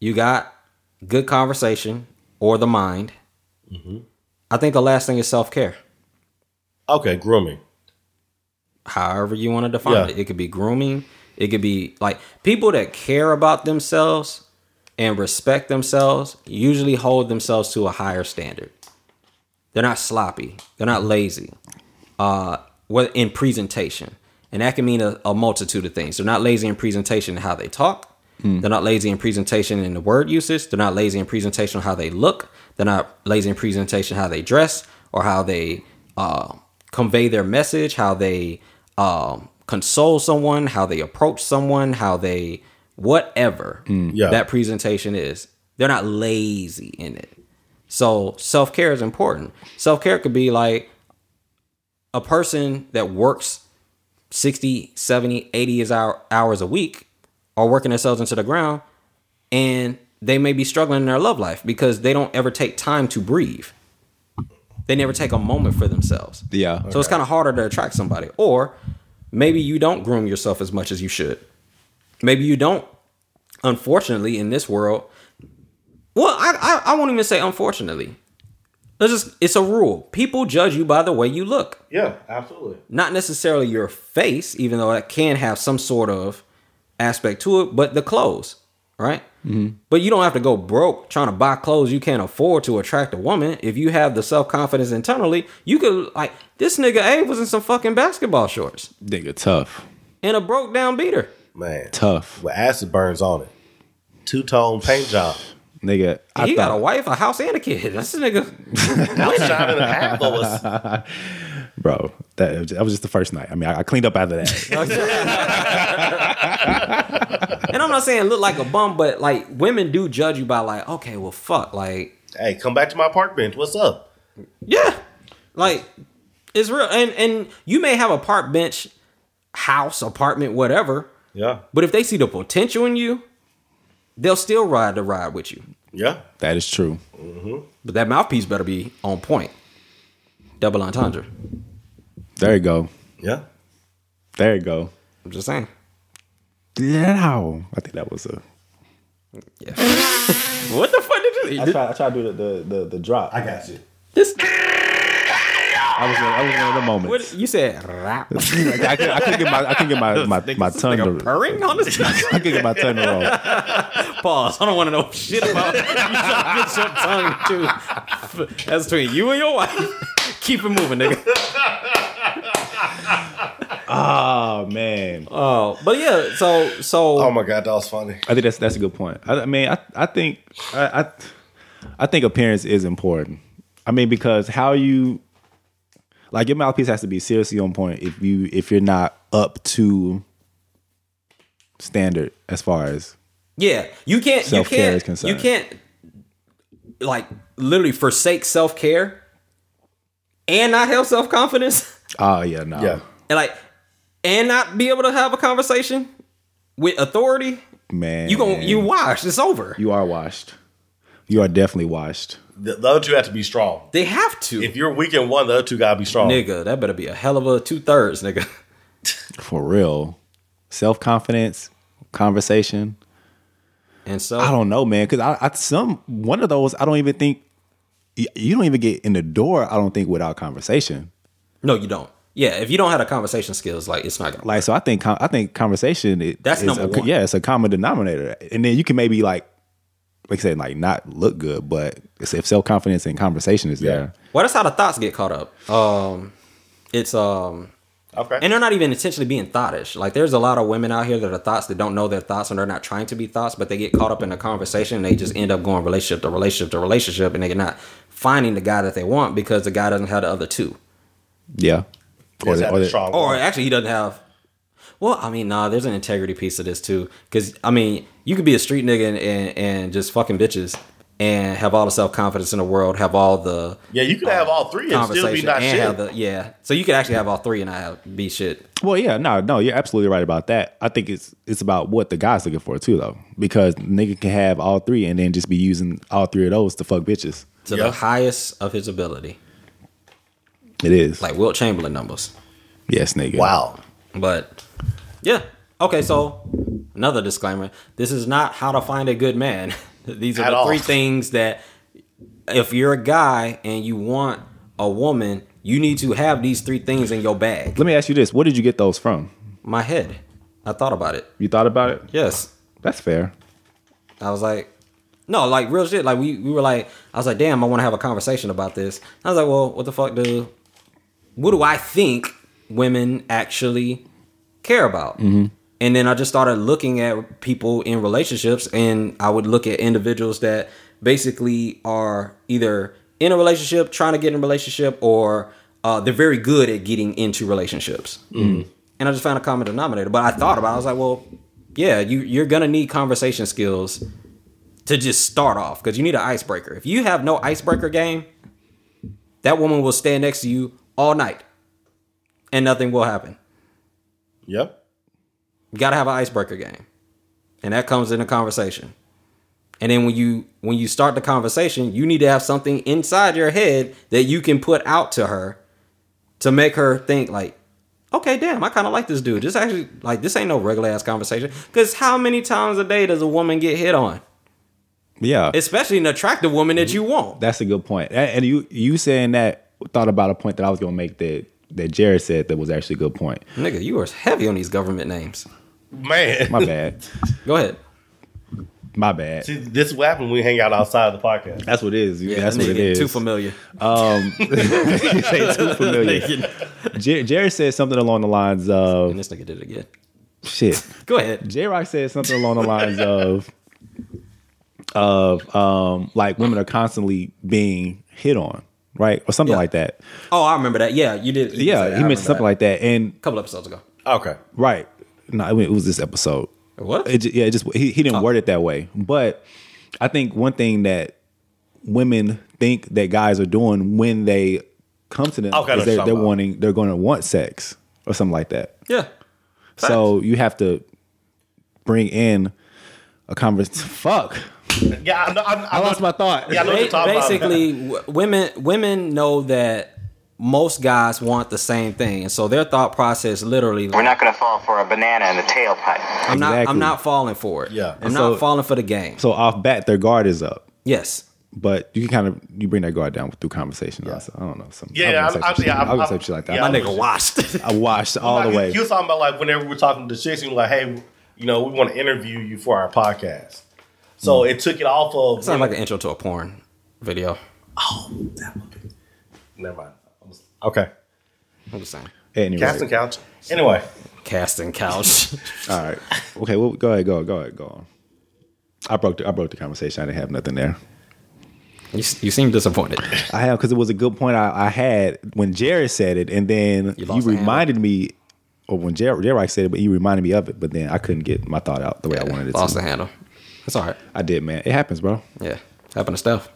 you got good conversation or the mind. I think the last thing is self care. Okay, grooming. However you want to define Yeah. it, it could be grooming. It could be like people that care about themselves and respect themselves usually hold themselves to a higher standard. They're not sloppy. They're not lazy. Uh, what in presentation, and that can mean a, a multitude of things. They're not lazy in presentation in how they talk. They're not lazy in presentation in the word usage. They're not lazy in presentation on how they look. They're not lazy in presentation how they dress or how they uh, convey their message, how they um, console someone, how they approach someone, how they whatever mm. Yeah. that presentation is. They're not lazy in it. So self care is important. Self care could be like a person that works 60, 70, 80 is hour, hours a week are working themselves into the ground and they may be struggling in their love life because they don't ever take time to breathe. They never take a moment for themselves. yeah. So it's kind of harder to attract somebody. Or maybe you don't groom yourself as much as you should. Maybe you don't. Unfortunately, in this world, well, I I, I won't even say unfortunately. It's just it's a rule. People judge you by the way you look, Yeah, absolutely. not necessarily your face, even though that can have some sort of aspect to it, but the clothes, right? Mm-hmm. But you don't have to go broke trying to buy clothes you can't afford to attract a woman. If you have the self confidence internally, you could like this nigga A was in some fucking basketball shorts Nigga, tough, and a broke down beater. Man, tough. with acid burns on it. Two tone paint job. Nigga, I he got a wife, a house, and a kid. That's a nigga. Shot and a half of us. bro, that, that was just the first night. I mean, I, I cleaned up after that. and I'm not saying look like a bum, but like women do judge you by like, okay, well, fuck, like, Hey, come back to my park bench. What's up? yeah, like it's real. And and you may have a park bench, house, apartment, whatever, Yeah. but if they see the potential in you, they'll still ride the ride with you. Yeah. that is true. Mm-hmm. But that mouthpiece better be on point. Double entendre. There you go. Yeah. There you go. I'm just saying. Yeah, I think that was a. Yeah. what the fuck did you? I try. I try to do the the the, the drop. I, got you. This, was. In, I was in the moment. what you said? Rap. I, couldn't, I couldn't get my. I couldn't get my my, my tongue Nigga to. purring on this. I couldn't get my tongue to roll. Pause. I don't want to know shit about you trying to get your tongue too. That's between you and your wife. Keep it moving, nigga. Oh man, Oh, but yeah. So so Oh my god, that was funny. I think that's that's a good point. I, I mean, I I think I, I I think appearance is important. I mean, because how you like your mouthpiece has to be seriously on point if you if you're not up to standard as far as Yeah, you can't. You Self-care is can't. concerned. You can't like literally forsake self care and not have self confidence Oh ah, yeah, no. Yeah. and like and not be able to have a conversation with authority. man. You gon' you washed. It's over. You are washed. You are definitely washed. The, the other two have to be strong. They have to. If you're weak in one, the other two gotta be strong. nigga, that better be a hell of a two thirds, nigga. For real. Self confidence, conversation. And so I don't know, man. Because I, I some one of those I don't even think you don't even get in the door. I don't think without conversation. no, you don't. Yeah, if you don't have the conversation skills, like it's not gonna. Like so, I think I think conversation. It, That's is number a, one. Yeah, it's a common denominator, and then you can maybe like like I said, like not look good, but it's- if self confidence and conversation is there, Well, that's how the thoughts get caught up. Um, it's um, Okay. and they're not even intentionally being thoughtish. Like there's a lot of women out here that are thoughts that don't know their thoughts and they're not trying to be thoughts, but they get caught up in a conversation and they just end up going relationship to relationship to relationship and they're not finding the guy that they want because the guy doesn't have the other two. yeah. Yes, they- or the they- Or actually, he doesn't have. Well, I mean, nah. There's an integrity piece of this too, because I mean, you could be a street nigga and, and, and just fucking bitches and have all the self confidence in the world, have all the Yeah, you could have all three and still be conversation, not and shit. have the yeah. So you could actually have all three and not have be shit. Well, yeah, no, no, you're absolutely right about that. I think it's it's about what the guy's looking for too, though, because nigga can have all three and then just be using all three of those to fuck bitches. to Yeah. the highest of his ability, It is like Wilt Chamberlain numbers. yes, nigga. wow. But yeah, okay. So another disclaimer: this is not how to find a good man. These are At the all. three things that if you're a guy and you want a woman, you need to have these three things in your bag. Let me ask you this: What did you get those from? My head. I thought about it. You thought about it? Yes. That's fair. I was like, no, like real shit. Like we, we were like, I was like, damn, I want to have a conversation about this. I was like, well, what the fuck do, what do I think women actually care about? And then I just started looking at people in relationships, and I would look at individuals that basically are either in a relationship, trying to get in a relationship, or uh, they're very good at getting into relationships. And I just found a common denominator. But I thought about it. I was like, well, yeah, you, you're going to need conversation skills to just start off because you need an icebreaker. If you have no icebreaker game, that woman will stand next to you all night and nothing will happen. Yep. You got to have an icebreaker game. And that comes in a conversation. And then when you when you start the conversation, you need to have something inside your head that you can put out to her to make her think like, okay, damn, I kind of like this dude. This actually like this ain't no regular ass conversation. Because how many times a day does a woman get hit on? Yeah, Especially an attractive woman that you want. that's a good point. And you you saying that thought about a point that I was gonna make that that Jared said that was actually a good point. Nigga, you are heavy on these government names. Man. My bad. Go ahead. My bad. See, this is what happens when we hang out outside of the podcast. That's what it is. Yeah, that's what nigga it getting is. Too familiar. You say too familiar. J- Jared said something along the lines And of this nigga did it again. shit. Go ahead. J Rock said something along the lines of of um like women are constantly being hit on, right? Or something Yeah. like that. Oh, I remember that. Yeah, you did. you Yeah, said- he remember mentioned something that. like that. And a couple episodes ago. Okay. right. No, I mean, it was this episode. What? It, yeah, it just he, he Oh. didn't word it that way. But I think one thing that women think that guys are doing when they come to them Okay, is they're, you're they're wanting they're going to want sex or something like that. yeah. So you have to bring in a conversation. Fuck, Yeah, I, know, I, I lost my thought. Yeah, I know what you're Ba- about. basically, w- women women know that most guys want the same thing, and so their thought process literally. We're not going to fall for a banana in the tailpipe. I'm not. I'm not falling for it. Yeah. I'm And not falling for the game. So off bat, their guard is up. yes. But you can kind of you bring that guard down through conversation. Also. I don't know. Some, Yeah, I was I- gonna say I- some yeah, I was gonna I- say shit like that. yeah, My nigga washed. I washed all the way. He was talking about like whenever we're talking to chicks, and we're like, hey, you know, we want to interview you for our podcast. So Hmm. it took it off of. Sounds like an intro to a porn video. Oh, never mind. I was- Okay. I'm just saying. Anyway, Casting couch. Anyway, Casting couch. all right. Okay. Well, go ahead. Go. Ahead, go ahead. Go on. I broke. The, I broke the conversation. I didn't have nothing there. you, you seem disappointed. I have because it was a good point I, I had when Jared said it, and then You you, lost the reminded me, or when Jared, Jared said it, but you reminded me of it. But then I couldn't get my thought out the way I wanted it Lost to. the handle. That's all right. I did, man. It happens, bro. Yeah, happened to Steph.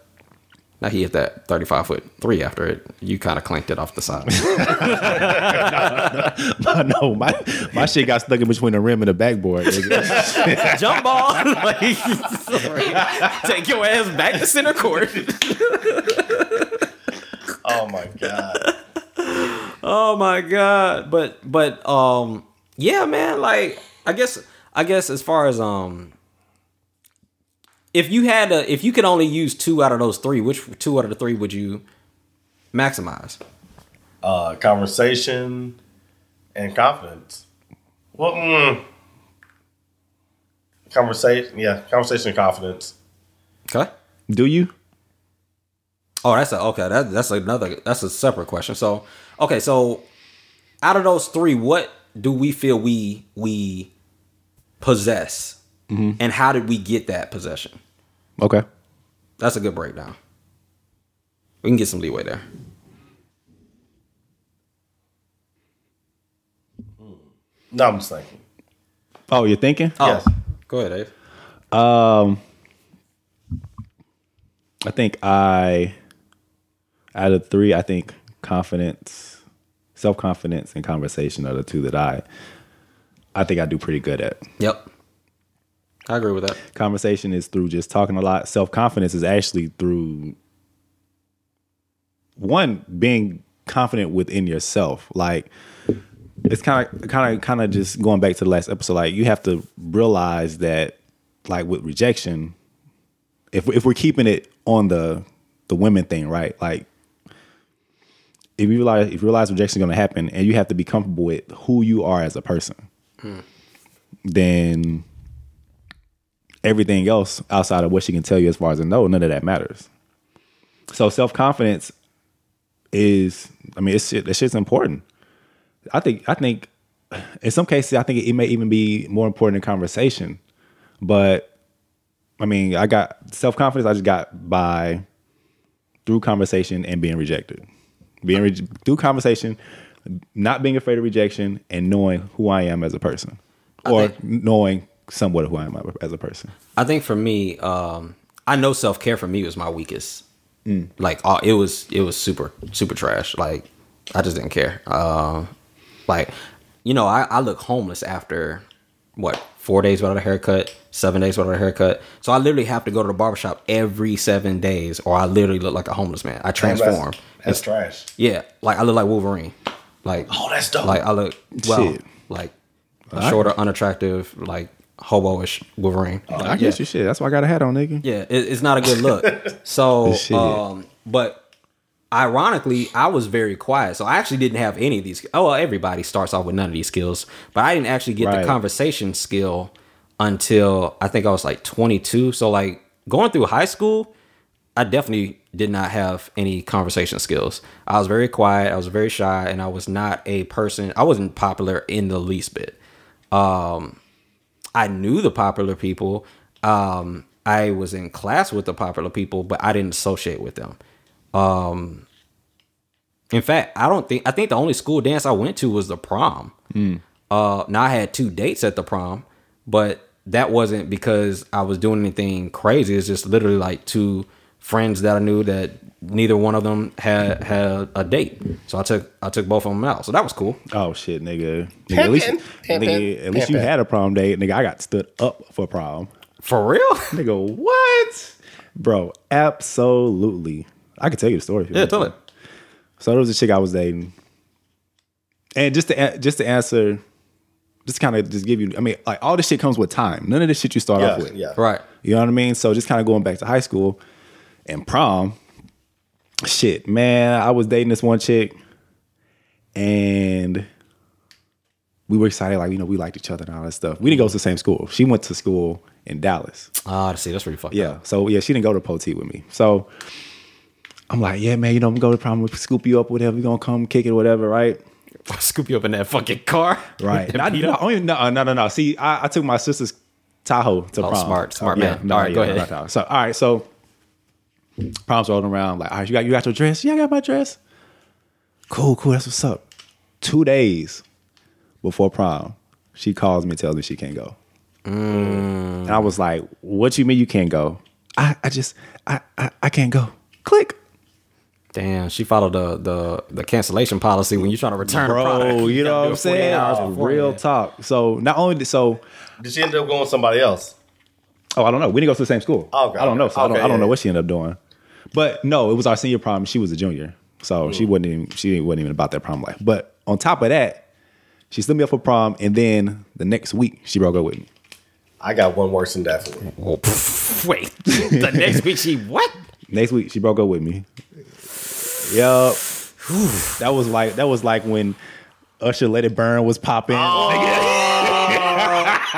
Now he hit that 35 foot three after it. You kind of clanked it off the side. no, my my shit got stuck in between the rim and the backboard. Jump ball. like, take your ass back to center court. Oh my god. Oh my god. But but um yeah, man, like I guess I guess as far as um if you had a if you could only use two out of those three, which two out of the three would you maximize? Uh, conversation and confidence. Well, mm, conversation. Yeah, conversation and confidence. Okay. Do you? Oh, that's a okay. That, that's another. That's a separate question. So, okay. So, out of those three, what do we feel we we possess, and how did we get that possession? Okay. That's a good breakdown. We can get some leeway there. No, I'm just thinking. Oh, you're thinking? Yes. Go ahead, Dave. Um, I think I out of three, I think confidence, self confidence, and conversation are the two that I I think I do pretty good at. Yep. I agree with that. Conversation is through just talking a lot. Self confidence is actually through one being confident within yourself. Like it's kind of kind of kind of just going back to the last episode. Like you have to realize that like with rejection, if if we're keeping it on the the women thing, right? Like if you realize if you realize rejection is going to happen, and you have to be comfortable with who you are as a person, hmm. then everything else outside of what she can tell you as far as a no, none of that matters. So self confidence is, I mean, it's that shit's important. I think, I think, in some cases, I think it may even be more important in conversation. But I mean, I got self confidence. I just got by through conversation and being rejected, being re- through conversation, not being afraid of rejection, and knowing who I am as a person, or knowing somewhat of who I am as a person. I think for me, um, I know self care for me was my weakest. Like uh, it was, it was super, super trash. Like I just didn't care. Uh, like you know, I, I look homeless after what four days without a haircut, seven days without a haircut. So I literally have to go to the barbershop every seven days, or I literally look like a homeless man. I transform. That's, that's trash. Yeah, like I look like Wolverine. Like Oh, that's dope. Like I look well, Shit. like a shorter, unattractive, like hobo-ish Wolverine. I guess you should. That's why I got a hat on, nigga. Yeah, it, it's not a good look. So, um, but ironically, I was very quiet. So I actually didn't have any of these. Oh, well, everybody starts off with none of these skills, but I didn't actually get Right. the conversation skill until I think I was like 22. So like going through high school, I definitely did not have any conversation skills. I was very quiet. I was very shy, and I was not a person. I wasn't popular in the least bit. Um, I knew the popular people. Um, I was in class with the popular people, but I didn't associate with them. Um, in fact, I don't think I think the only school dance I went to was the prom. Uh, now I had two dates at the prom, but that wasn't because I was doing anything crazy. It's just literally like two friends that I knew that neither one of them had had a date. So I took I took both of them out. So that was cool. Oh shit, nigga. nigga at least, Pimpin', nigga, at least you had a prom date, nigga. I got stood up for prom. For real? Nigga, what? Bro, absolutely. I could tell you the story. yeah, want tell to. it. So there was a chick I was dating, and just to just to answer, just kind of just give you. I mean, like all this shit comes with time. None of this shit you start Yeah, off with. yeah. Right. You know what I mean? So just kind of going back to high school and prom. Shit, man, I was dating this one chick, and we were excited, like you know, we liked each other and all that stuff. We didn't go to the same school. She went to school in Dallas. Ah, see, that's pretty fucked Yeah. up. So yeah, she didn't go to Poteet with me. So I'm like, yeah, man, you know, I'm gonna go to prom, we'll scoop you up, whatever. We gonna come kick it, whatever, right? Scoop you up in that fucking car. Right. Beat no, up. I don't even- no, no, no, no. See, I, I took my sister's Tahoe to Oh, prom. smart, smart yeah, man. No, All right, yeah, go no, ahead. not Tahoe. So all right, so prom's rolling around. Like, all right, you got you got your dress? Yeah, I got my dress. Cool, cool. That's what's up. Two days before prom, she calls me, tells me she can't go. And I was like, "What you mean you can't go?" I, I just I, I I can't go. Click. Damn, she followed the the the cancellation policy when you're trying to return a product. you know what I'm saying? hours Real beforehand. talk. So not only did, so Did she end up going with somebody else? oh I don't know. We didn't go to the same school. Okay, I don't know. So I don't, okay, I don't know what she ended up doing. But no, it was our senior prom. She was a junior, so she wasn't even she wasn't even about that prom life. But on top of that, she stood me up for prom, and then the next week she broke up with me. I got one worse than that for you. Oh, pff, wait, the next week she what? Next week she broke up with me. Yup. that was like that was like when Usher Let It Burn was popping. Oh.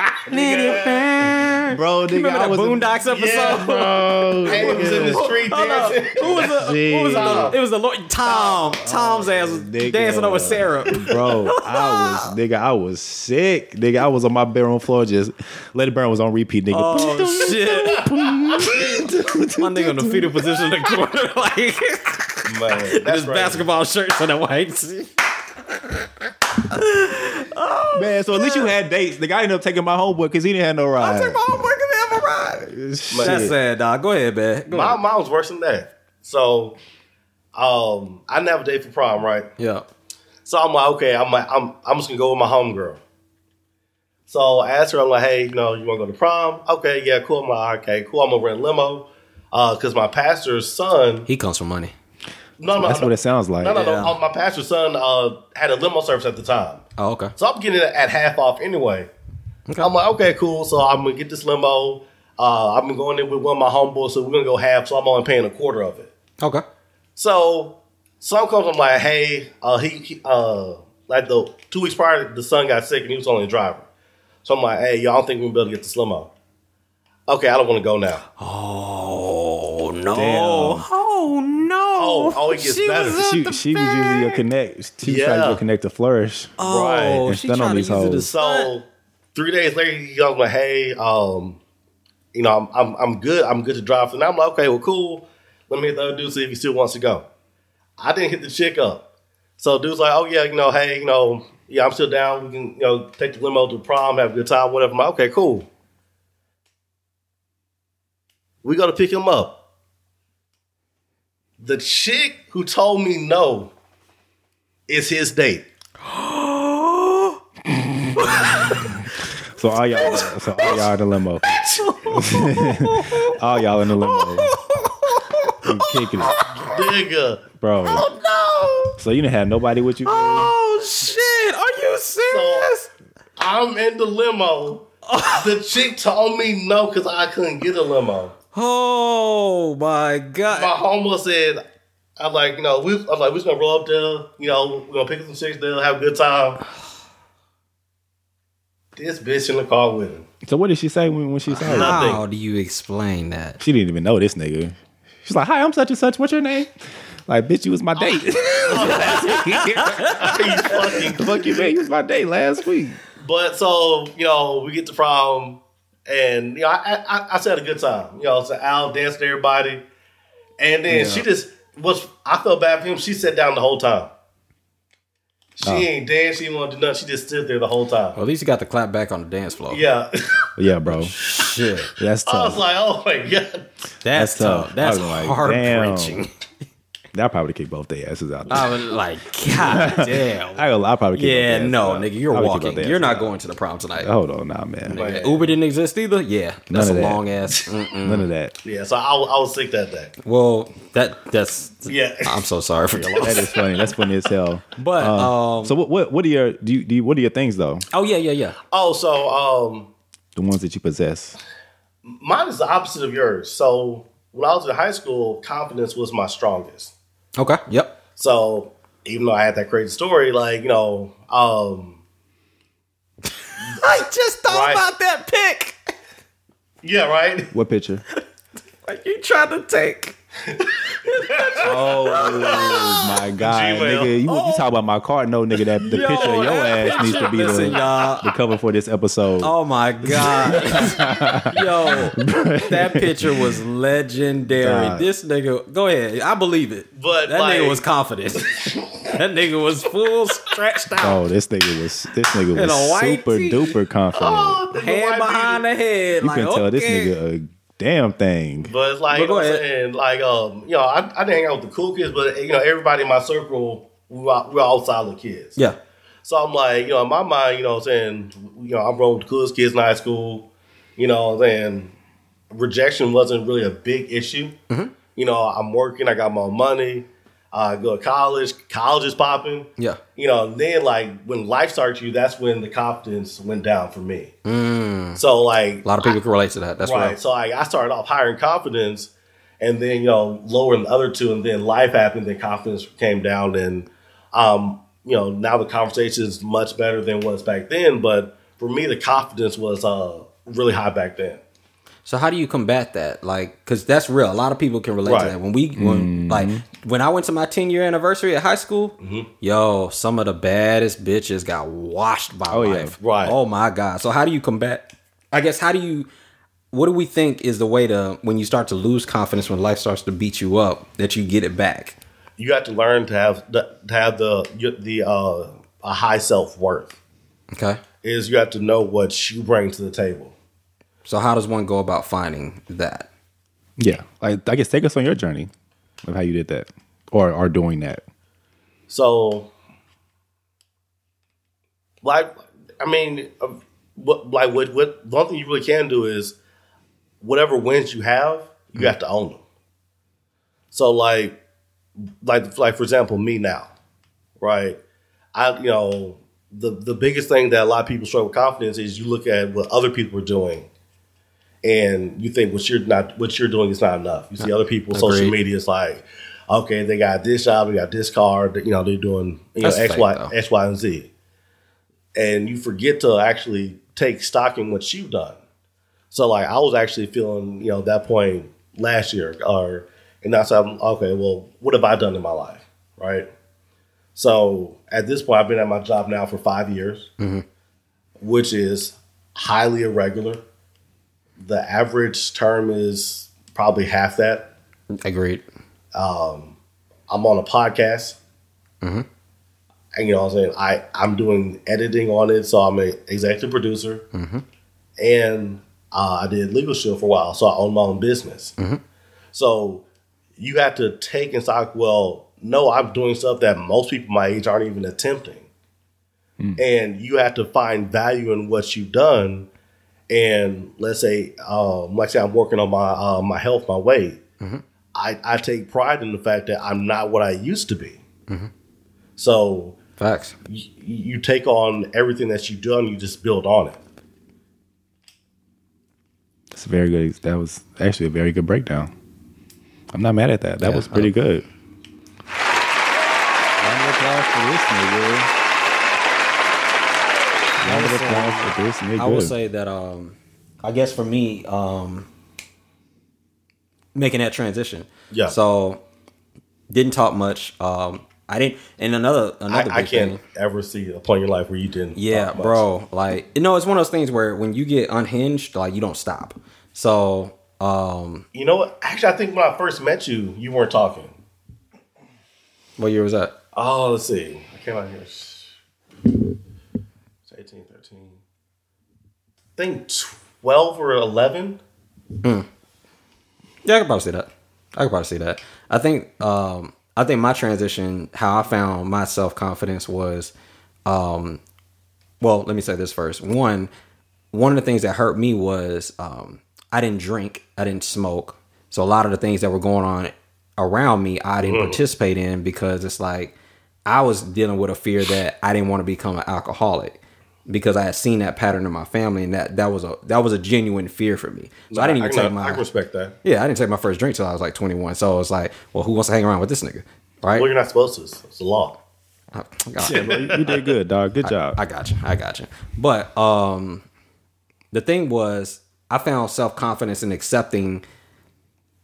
Bro, nigga, Remember I that was Boondocks episode? Yeah, bro. And it was in the street dancing. Who was the, who was the, it was the Lord Tom. Oh, Tom's ass was nigga. dancing over Sarah. Bro, I was nigga, I was sick. Nigga, I was on my bedroom floor just Let It Burn was on repeat, nigga. Oh shit! My nigga in the fetal position in the corner, like Man, that's his right. basketball shirts and a white. Man, so at least you had dates. The guy ended up taking my homeboy because he didn't have no ride. I took my homeboy because he have a ride. That's sad, dog. Go ahead, man. Go My ahead. mom was worse than that. So, um, I never date for prom, right? Yeah. So I'm like, okay, I'm like, I'm, I'm just gonna go with my homegirl. So I asked her, I'm like, hey, you know, you want to go to prom? Okay, yeah, cool. I'm like, okay, cool. I'm gonna rent a limo, uh, cause my pastor's son. He comes from money. No, no, That's no, what it sounds like. no, no, no. Yeah. uh, My pastor's son uh, had a limo service at the time, Oh, okay. so I'm getting it at half off anyway. Okay. I'm like, okay, cool. So I'm gonna get this limo. Uh, I've been going in with one of my homeboys, so we're gonna go half. So I'm only paying a quarter of it. Okay. So some comes, I'm like, hey, uh, he, he uh, like the two weeks prior, the son got sick and he was only a driver. So I'm like, hey, y'all don't think we'll be able to get this limo? Okay, I don't want to go now. Oh no! Damn. Oh no! Oh, oh, it gets She better. was She, the she was using your bag. connect. She was trying to Yeah. connect to flourish. Oh, Right. she And stun on trying to these use it hoes. as So three days later, he goes like, hey, um, you know, I'm, I'm I'm good. I'm good to drive. And I'm like, okay, well, cool. Let me hit the other dude see if he still wants to go. I didn't hit the chick up. So dude's like, oh yeah, you know, hey, you know, yeah, I'm still down. We can, you know, take the limo to the prom, have a good time, whatever. I'm like, okay, cool. We got to pick him up. The chick who told me no is his date. So all y'all, so all y'all in the limo. all y'all in the limo. You kicking it, Nigga. bro. Oh no. So you didn't have nobody with you. Oh shit! Are you serious? I'm in the limo. the chick told me no because I couldn't get a limo. Oh my god! My god! homeboy said, I'm like, you know, we, I'm like, we're just gonna roll up there, you know, we're gonna pick up some chicks there, have a good time. This bitch in the car with him. So what did she say when, when she saw you? Nothing. How do you explain that? She didn't even know this nigga. She's like, "Hi, I'm such and such. What's your name?" Like, bitch, you was my date. Oh. you Fucking- Fuck you, man. You was my date last week. But so, you know, we get to prom and you know, I I, I just had a good time. You know, so Al danced to everybody. And then she just was I felt bad for him. She sat down the whole time. She Oh. ain't dance, she didn't want to do nothing. She just stood there the whole time. Well, at least you got the clap back on the dance floor. Yeah. Yeah, bro. Shit. That's I was like, oh my God. That's, That's tough. tough. That's I was like, heart wrenching. That probably kick both their asses out. There. I was like, God damn. I, I probably kick yeah, both their no, out. nigga, you're I walking. You're not out. going to the prom tonight. Hold on, nah, man. Like- Uber didn't exist either. Yeah, None that's of a that. long ass. Mm-mm. None of that. Yeah, so I, I was sick that day. Well, that that's. Yeah. I'm so sorry for your That loss. is funny. That's funny as hell. But um, So what? What? What are your? Do you? Do you, what are your things though? oh yeah, yeah, yeah. Oh, so um The ones that you possess. mine is the opposite of yours. So when I was in high school, confidence was my strongest. Okay. Yep. So even though I had that crazy story, like, you know, um I just thought Right. about that pick. yeah, right? What picture? Like you tried to take. Oh my god, Gmail. nigga! You, you talk about my card? No, nigga. That the Yo, picture of your that ass needs to be Listen, the, y'all. the cover for this episode. Oh my god, yo, that picture was legendary. God. This nigga, go ahead, I believe it. But, that like- nigga was confident. that nigga was full stretched out, Oh, this nigga was this nigga was super tee. duper confident. Oh, hand behind beater. the head. you like, can tell this nigga a damn thing. But it's like, But you know go what I'm saying? Like, um, you know, I, I didn't hang out with the cool kids, but, you know, everybody in my circle, we were, we were all solid kids. Yeah, So I'm like, you know, in my mind, you know what I'm saying, you know, I'm rolling with the coolest kids in high school, you know, then rejection wasn't really a big issue. Mm-hmm. You know, I'm working, I got my money, I go to college, college is popping. yeah. You know, and then like when life starts you, that's when the confidence went down for me. So like Mm. A lot of people can relate to that. That's right. right. So like I started off higher in confidence, and then you know lowering the other two, and then life happened, then confidence came down, and um, you know now the conversation is much better than was back then. But for me, the confidence was uh really high back then. So how do you combat that? Like, because that's real. A lot of people can relate Right. to that. When we, when like, when I went to my ten year anniversary at high school, Mm-hmm. yo, some of the baddest bitches got washed by Oh, yeah. Right. Oh my god. So how do you combat? I guess how do you? What do we think is the way to when you start to lose confidence when life starts to beat you up that you get it back? You have to learn to have the, to have the the uh, a high self worth. Okay. Is you have to know what you bring to the table. So how does one go about finding that? Yeah, like I guess take us on your journey of how you did that or are doing that. So, like, I mean, what like what what one thing you really can do is whatever wins you have, you mm-hmm. have to own them. So, like, like like for example, me now, right? I you know the the biggest thing that a lot of people struggle with confidence is you look at what other people are doing. And you think what you're not what you're doing is not enough. You see other people social media is like, okay, they got this job, they got this car, they- you know, they're doing you know That's X, fake, Y, though. X, Y, and Z. And you forget to actually take stock in what you've done. So like I was actually feeling, you know, that point last year or and that's I'm okay, well, what have I done in my life? Right. So at this point I've been at my job now for five years, mm-hmm. which is highly irregular. The average term is probably half that. Agreed. Um, I'm on a podcast. Mm-hmm. And you know what I'm saying? I, I'm doing editing on it, so I'm an executive producer. Mm-hmm. And uh, I did LegalShield for a while, so I own my own business. Mm-hmm. So you have to take in stock, well, no, I'm doing stuff that most people my age aren't even attempting. Hmm. And you have to find value in what you've done. And let's say, um, like I say, I'm working on my uh, my health, my weight. I, I take pride in the fact that I'm not what I used to be. So Facts. you, you take on everything that you've done, you just build on it. A very good. That was actually a very good breakdown. I'm not mad at that. That Yeah, was pretty good. Round of applause for this nigga. Round of applause for this nigga. I will say that um I guess for me, um making that transition. Yeah. So didn't talk much. Um I didn't and another another I big can't thing. ever see a point in your life where you didn't. Yeah, talk much. bro. Like you know, it's one of those things where when you get unhinged, like you don't stop. So um You know what? Actually, I think when I first met you, you weren't talking. what year was that? Oh, let's see. I came out here. It's 18, 13. I think 12 or 11. Yeah, I could probably see that. I could probably see that. I think um I think my transition, how I found my self confidence was um well, let me say this first. One one of the things that hurt me was um I didn't drink, I didn't smoke. So a lot of the things that were going on around me, I didn't participate in because it's like I was dealing with a fear that I didn't want to become an alcoholic because I had seen that pattern in my family and that that was a that was a genuine fear for me. So I didn't even can, take my I respect that. yeah, I didn't take my first drink till I was like 21. So it's like, well, who wants to hang around with this nigga? Right? Well, you're not supposed to. It's the law. I, got Yeah, bro, you, you did good, dog. Good job. I got you. I got you. But um, the thing was, I found self confidence in accepting,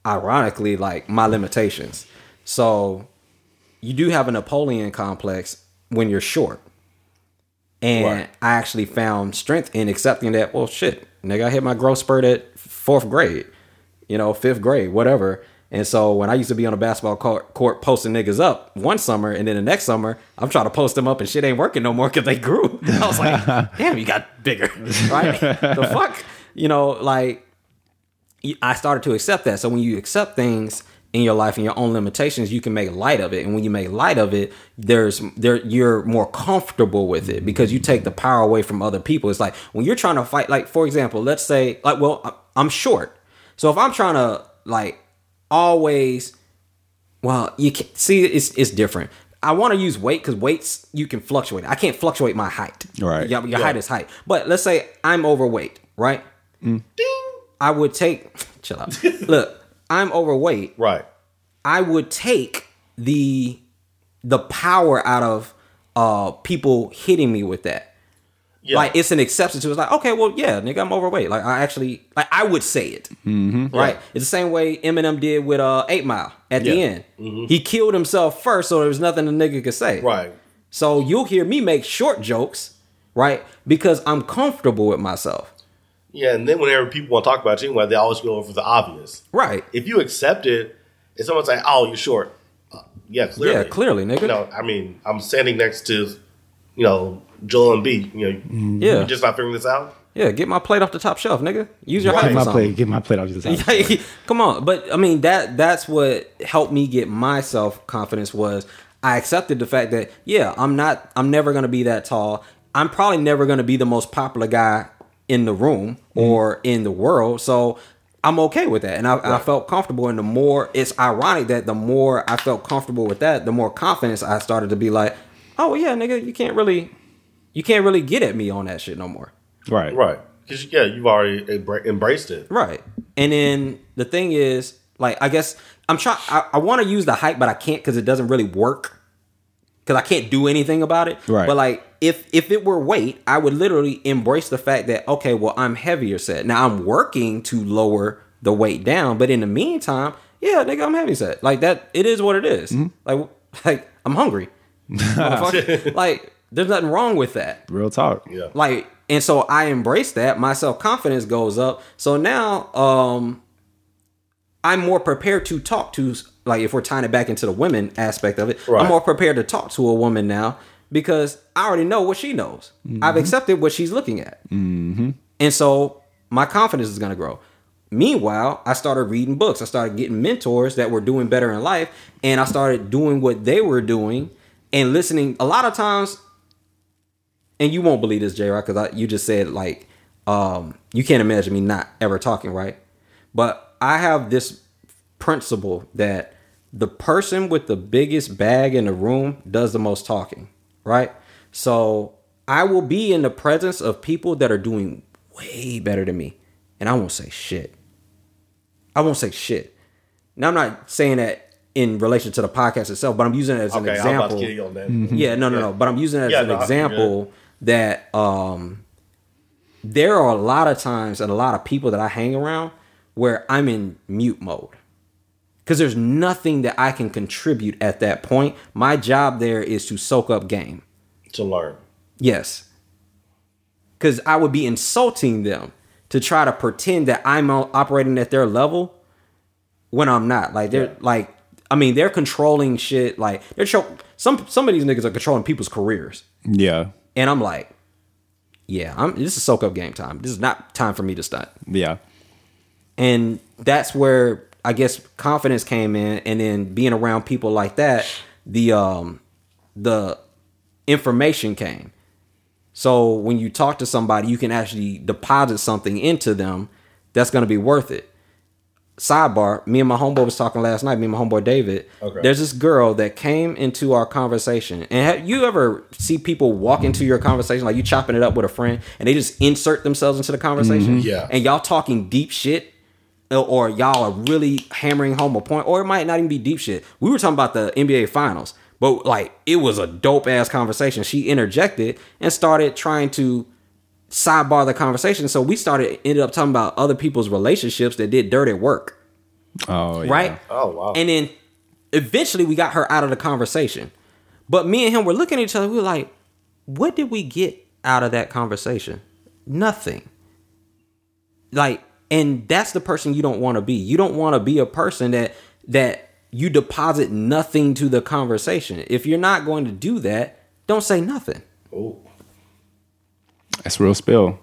ironically, like my limitations. So you do have a Napoleon complex when you're short. And Right. I actually found strength in accepting that, well, shit, nigga, I hit my growth spurt at fourth grade, you know, fifth grade, whatever. And so when I used to be on a basketball court, court posting niggas up one summer, and then the next summer I'm trying to post them up, and shit ain't working no more because they grew. I was like, damn, you got bigger, right? the fuck, you know, like I started to accept that. So when you accept things in your life and your own limitations, you can make light of it. And when you make light of it, there's there you're more comfortable with it because you take the power away from other people. It's like when you're trying to fight, like for example, let's say like well I- I'm short, so if I'm trying to like always, well you can see it's it's different. I want to use weight because weights you can fluctuate. I can't fluctuate my height. Right. Your, your height is height. But let's say I'm overweight, right? Ding. I would take chill out. Look, I'm overweight. Right. I would take the the power out of uh people hitting me with that. Yeah. Like it's an exception to it's like, okay, well, yeah, nigga, I'm overweight. Like I actually like I would say it. Mm-hmm. Right? It's the same way Eminem did with uh Eight Mile at the Yeah. Mm-hmm. end. He killed himself first, so there was nothing the nigga could say. right. So you'll hear me make short jokes, right? Because I'm comfortable with myself. Yeah, and then whenever people want to talk about you anyway, they always go over the obvious. Right. If you accept it, if someone say, "Oh, you're short," uh, yeah, clearly, Yeah, clearly, nigga. You know, I mean, I'm standing next to, you know, Joel Embiid. You know, Yeah. you just not figuring this out. Yeah, get my plate off the top shelf, nigga. Use your Right. Get my something. plate. Get my plate off the side. Come on, but I mean that that's what helped me get my self confidence was I accepted the fact that yeah, I'm not I'm never going to be that tall. I'm probably never going to be the most popular guy in the room mm-hmm. or in the world. So I'm okay with that. And I, I felt comfortable and the more it's ironic that the more I felt comfortable with that, the more confidence I started to be like, "Oh yeah, nigga, you can't really you can't really get at me on that shit no more." Right. Right. Because yeah, you've already embraced it. Right. And then the thing is, like, I guess I'm trying. I, I want to use the hype, but I can't because it doesn't really work. Because I can't do anything about it. Right. But like, if if it were weight, I would literally embrace the fact that okay, well, I'm heavier set. Now I'm working to lower the weight down, but in the meantime, yeah, nigga, I'm heavy set. Like that, it is what it is. Like, like I'm hungry. Like, there's nothing wrong with that. Real talk. Yeah. Like, and so I embrace that. My self confidence goes up. So now, um, I'm more prepared to talk to, like, if we're tying it back into the women aspect of it, Right. I'm more prepared to talk to a woman now because I already know what she knows. I've accepted what she's looking at. Mm-hmm. And so my confidence is going to grow. Meanwhile, I started reading books. I started getting mentors that were doing better in life, and I started doing what they were doing and listening. A lot of times, and you won't believe this, J. Rock, because you just said like um, you can't imagine me not ever talking, right? But I have this principle that the person with the biggest bag in the room does the most talking, right? So I will be in the presence of people that are doing way better than me, and I won't say shit. I won't say shit. Now I'm not saying that in relation to the podcast itself, but I'm using it as an Okay, I'm example. about to kill you on that. Yeah, no, no, no. But I'm using it as Yeah, an no, example that um there are a lot of times and a lot of people that I hang around where I'm in mute mode. Cause there's nothing that I can contribute at that point. My job there is to soak up game. To learn. Yes. Cause I would be insulting them to try to pretend that I'm operating at their level when I'm not. Like they're Yeah. like I mean, they're controlling shit. Like they're show- some some of these niggas are controlling people's careers. Yeah. And I'm like, yeah, I'm this is soak up game time. This is not time for me to stunt. Yeah. And that's where I guess confidence came in and then being around people like that, the um the information came. So when you talk to somebody, you can actually deposit something into them that's going to be worth it. Sidebar, me and my homeboy was talking last night, me and my homeboy David. Okay. There's this girl that came into our conversation. And have you ever see people walk into your conversation like you chopping it up with a friend and they just insert themselves into the conversation? Yeah. And y'all talking deep shit or- or y'all are really hammering home a point or it might not even be deep shit. We were talking about the NBA finals, but like it was a dope ass conversation. She interjected and started trying to sidebar the conversation. So we started ended up talking about other people's relationships that did dirty work, Oh, yeah. right? Oh wow. And then eventually we got her out of the conversation. But me and him were looking at each other. We were like, what did we get out of that conversation? Nothing. Like, and that's the person you don't want to be. You don't want to be a person that that you deposit nothing to the conversation. If you're not going to do that, don't say nothing. Oh, That's real spill.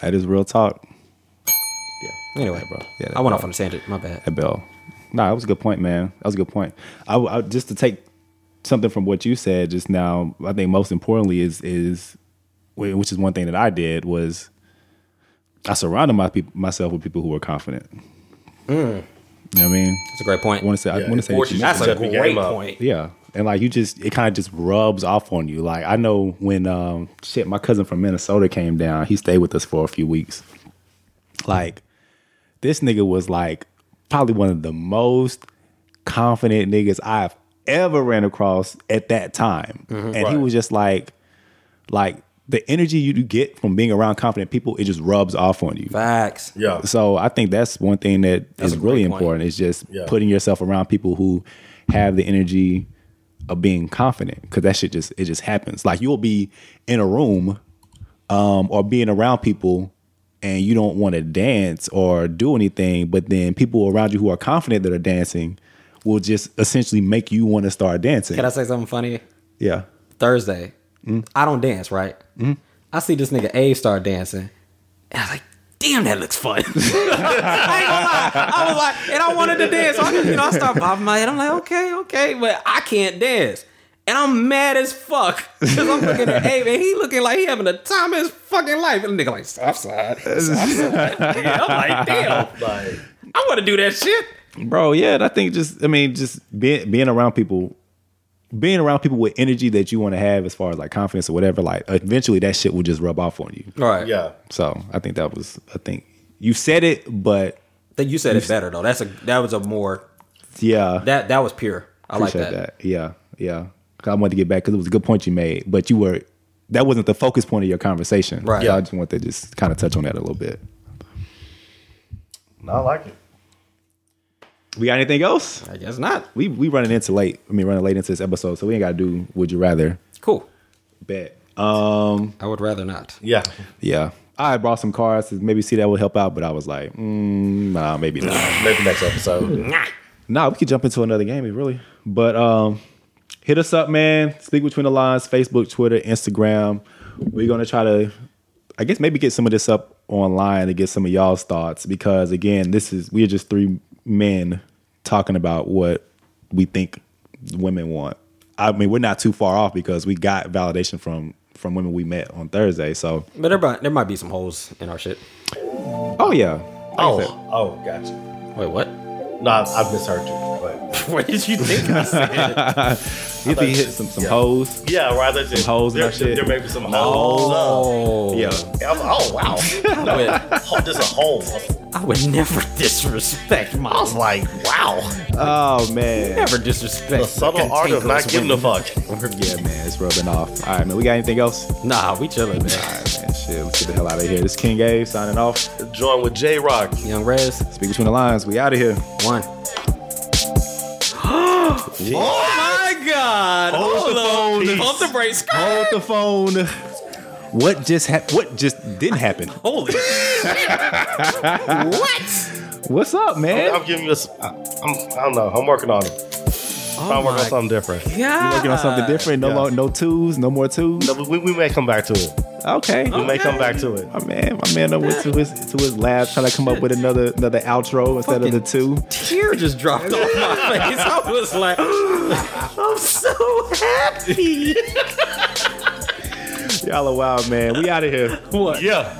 That is real talk. Yeah anyway, bro. Yeah, I went off on a tangent. My bad. That bell. Nah, that was a good point, man. That was a good point. I, I just to take something from what you said just now. I think most importantly is is which is one thing that I did was I surrounded my peop myself with people who were confident. You know what I mean? That's a great point. I want to say. I Yeah, want to say. that you- you That's a great game point. yeah, and like you just it kind of just rubs off on you. Like I know when um shit, my cousin from Minnesota came down. He stayed with us for a few weeks. Like this nigga was like probably one of the most confident niggas I've ever ran across at that time. And he was just like like the energy you get from being around confident people, it just rubs off on you. Facts. yeah. So I think that's one thing that That's is really point. important is just Yeah. putting yourself around people who have the energy of being confident because that shit just it just happens. Like you'll be in a room um, or being around people and you don't want to dance or do anything, but then people around you who are confident that are dancing will just essentially make you want to start dancing. Can I say something funny? yeah. Thursday, I don't dance, right? I see this nigga A start dancing, and I was like, "Damn, that looks fun." I ain't gonna lie. I was like, and I wanted to dance. So I, you know, I start bobbing my head. I'm like, okay, okay, but I can't dance. And I'm mad as fuck because I'm looking at A, man. He looking like he having the time of his fucking life. And the nigga like, Southside. side. Yeah, I'm like, damn, Like, I want to do that shit. bro yeah and i think just i mean just being being around people being around people with energy that you want to have as far as like confidence or whatever like eventually that shit will just rub off on you All right. yeah. so i think that was i think you said it but I Think you said it better though. That's a that was a more yeah that that was pure. I like that. that. yeah yeah 'Cause i wanted to get back because it was a good point you made but you were that wasn't the focus point of your conversation Right. so Yeah. i just want to just kind of touch on that a little bit No, I like it. We got anything else I guess not. we we running into late i mean running late into this episode so we ain't gotta do would you rather Cool. bet um I would rather not. Yeah. Yeah. I brought some cards to maybe see that would help out, but I was like, mm, nah, maybe not. Maybe next episode. nah, we could jump into another game, really. But um, hit us up, man. Speak between the lines. Facebook, Twitter, Instagram. We're gonna try to, I guess, maybe get some of this up online to get some of y'all's thoughts because again, this is we are just three men talking about what we think women want. I mean, we're not too far off because we got validation from from women we met on Thursday. So, But there, might- there might be some holes in our shit. oh yeah, Like I oh. said, Oh, oh, gotcha. Wait, what? No, I, I misheard you. But what did you think I said? You think he hit some some Yeah. hoes? yeah, rather than hoes in there, our shit? there may be some holes. oh, Yeah. Yeah, I'm- oh wow. I would, oh, there's a hole. I would never disrespect my. I was like, wow. Oh man. Never disrespect. The subtle art of not giving a fuck. Yeah, man, it's rubbing off. All right, man. We got anything else? Nah, we chilling, man. right, man. Shit, let's get the hell out of here. This is King Gabe signing off. Join with J Rock. Young Rez, Speak between the lines. We out of here. one. Oh my God! Hold the phone. Pump the brakes. Hold the phone. What just happened? What just didn't happen? Holy what? What's up, man? I'm giving you a. s- I, I'm, I don't know. I'm working on it. Oh I'm working on something different. God. You working on something different? No, Yeah. more, no twos, no more twos. No, we, we may come back to it. Okay. We may come back to it. My man, my man, I went to his to his lab trying to come up with another another outro instead of the two. Tear just dropped off my face. I was like, I'm so happy. Y'all are wild, man. We out of here. What? Yeah.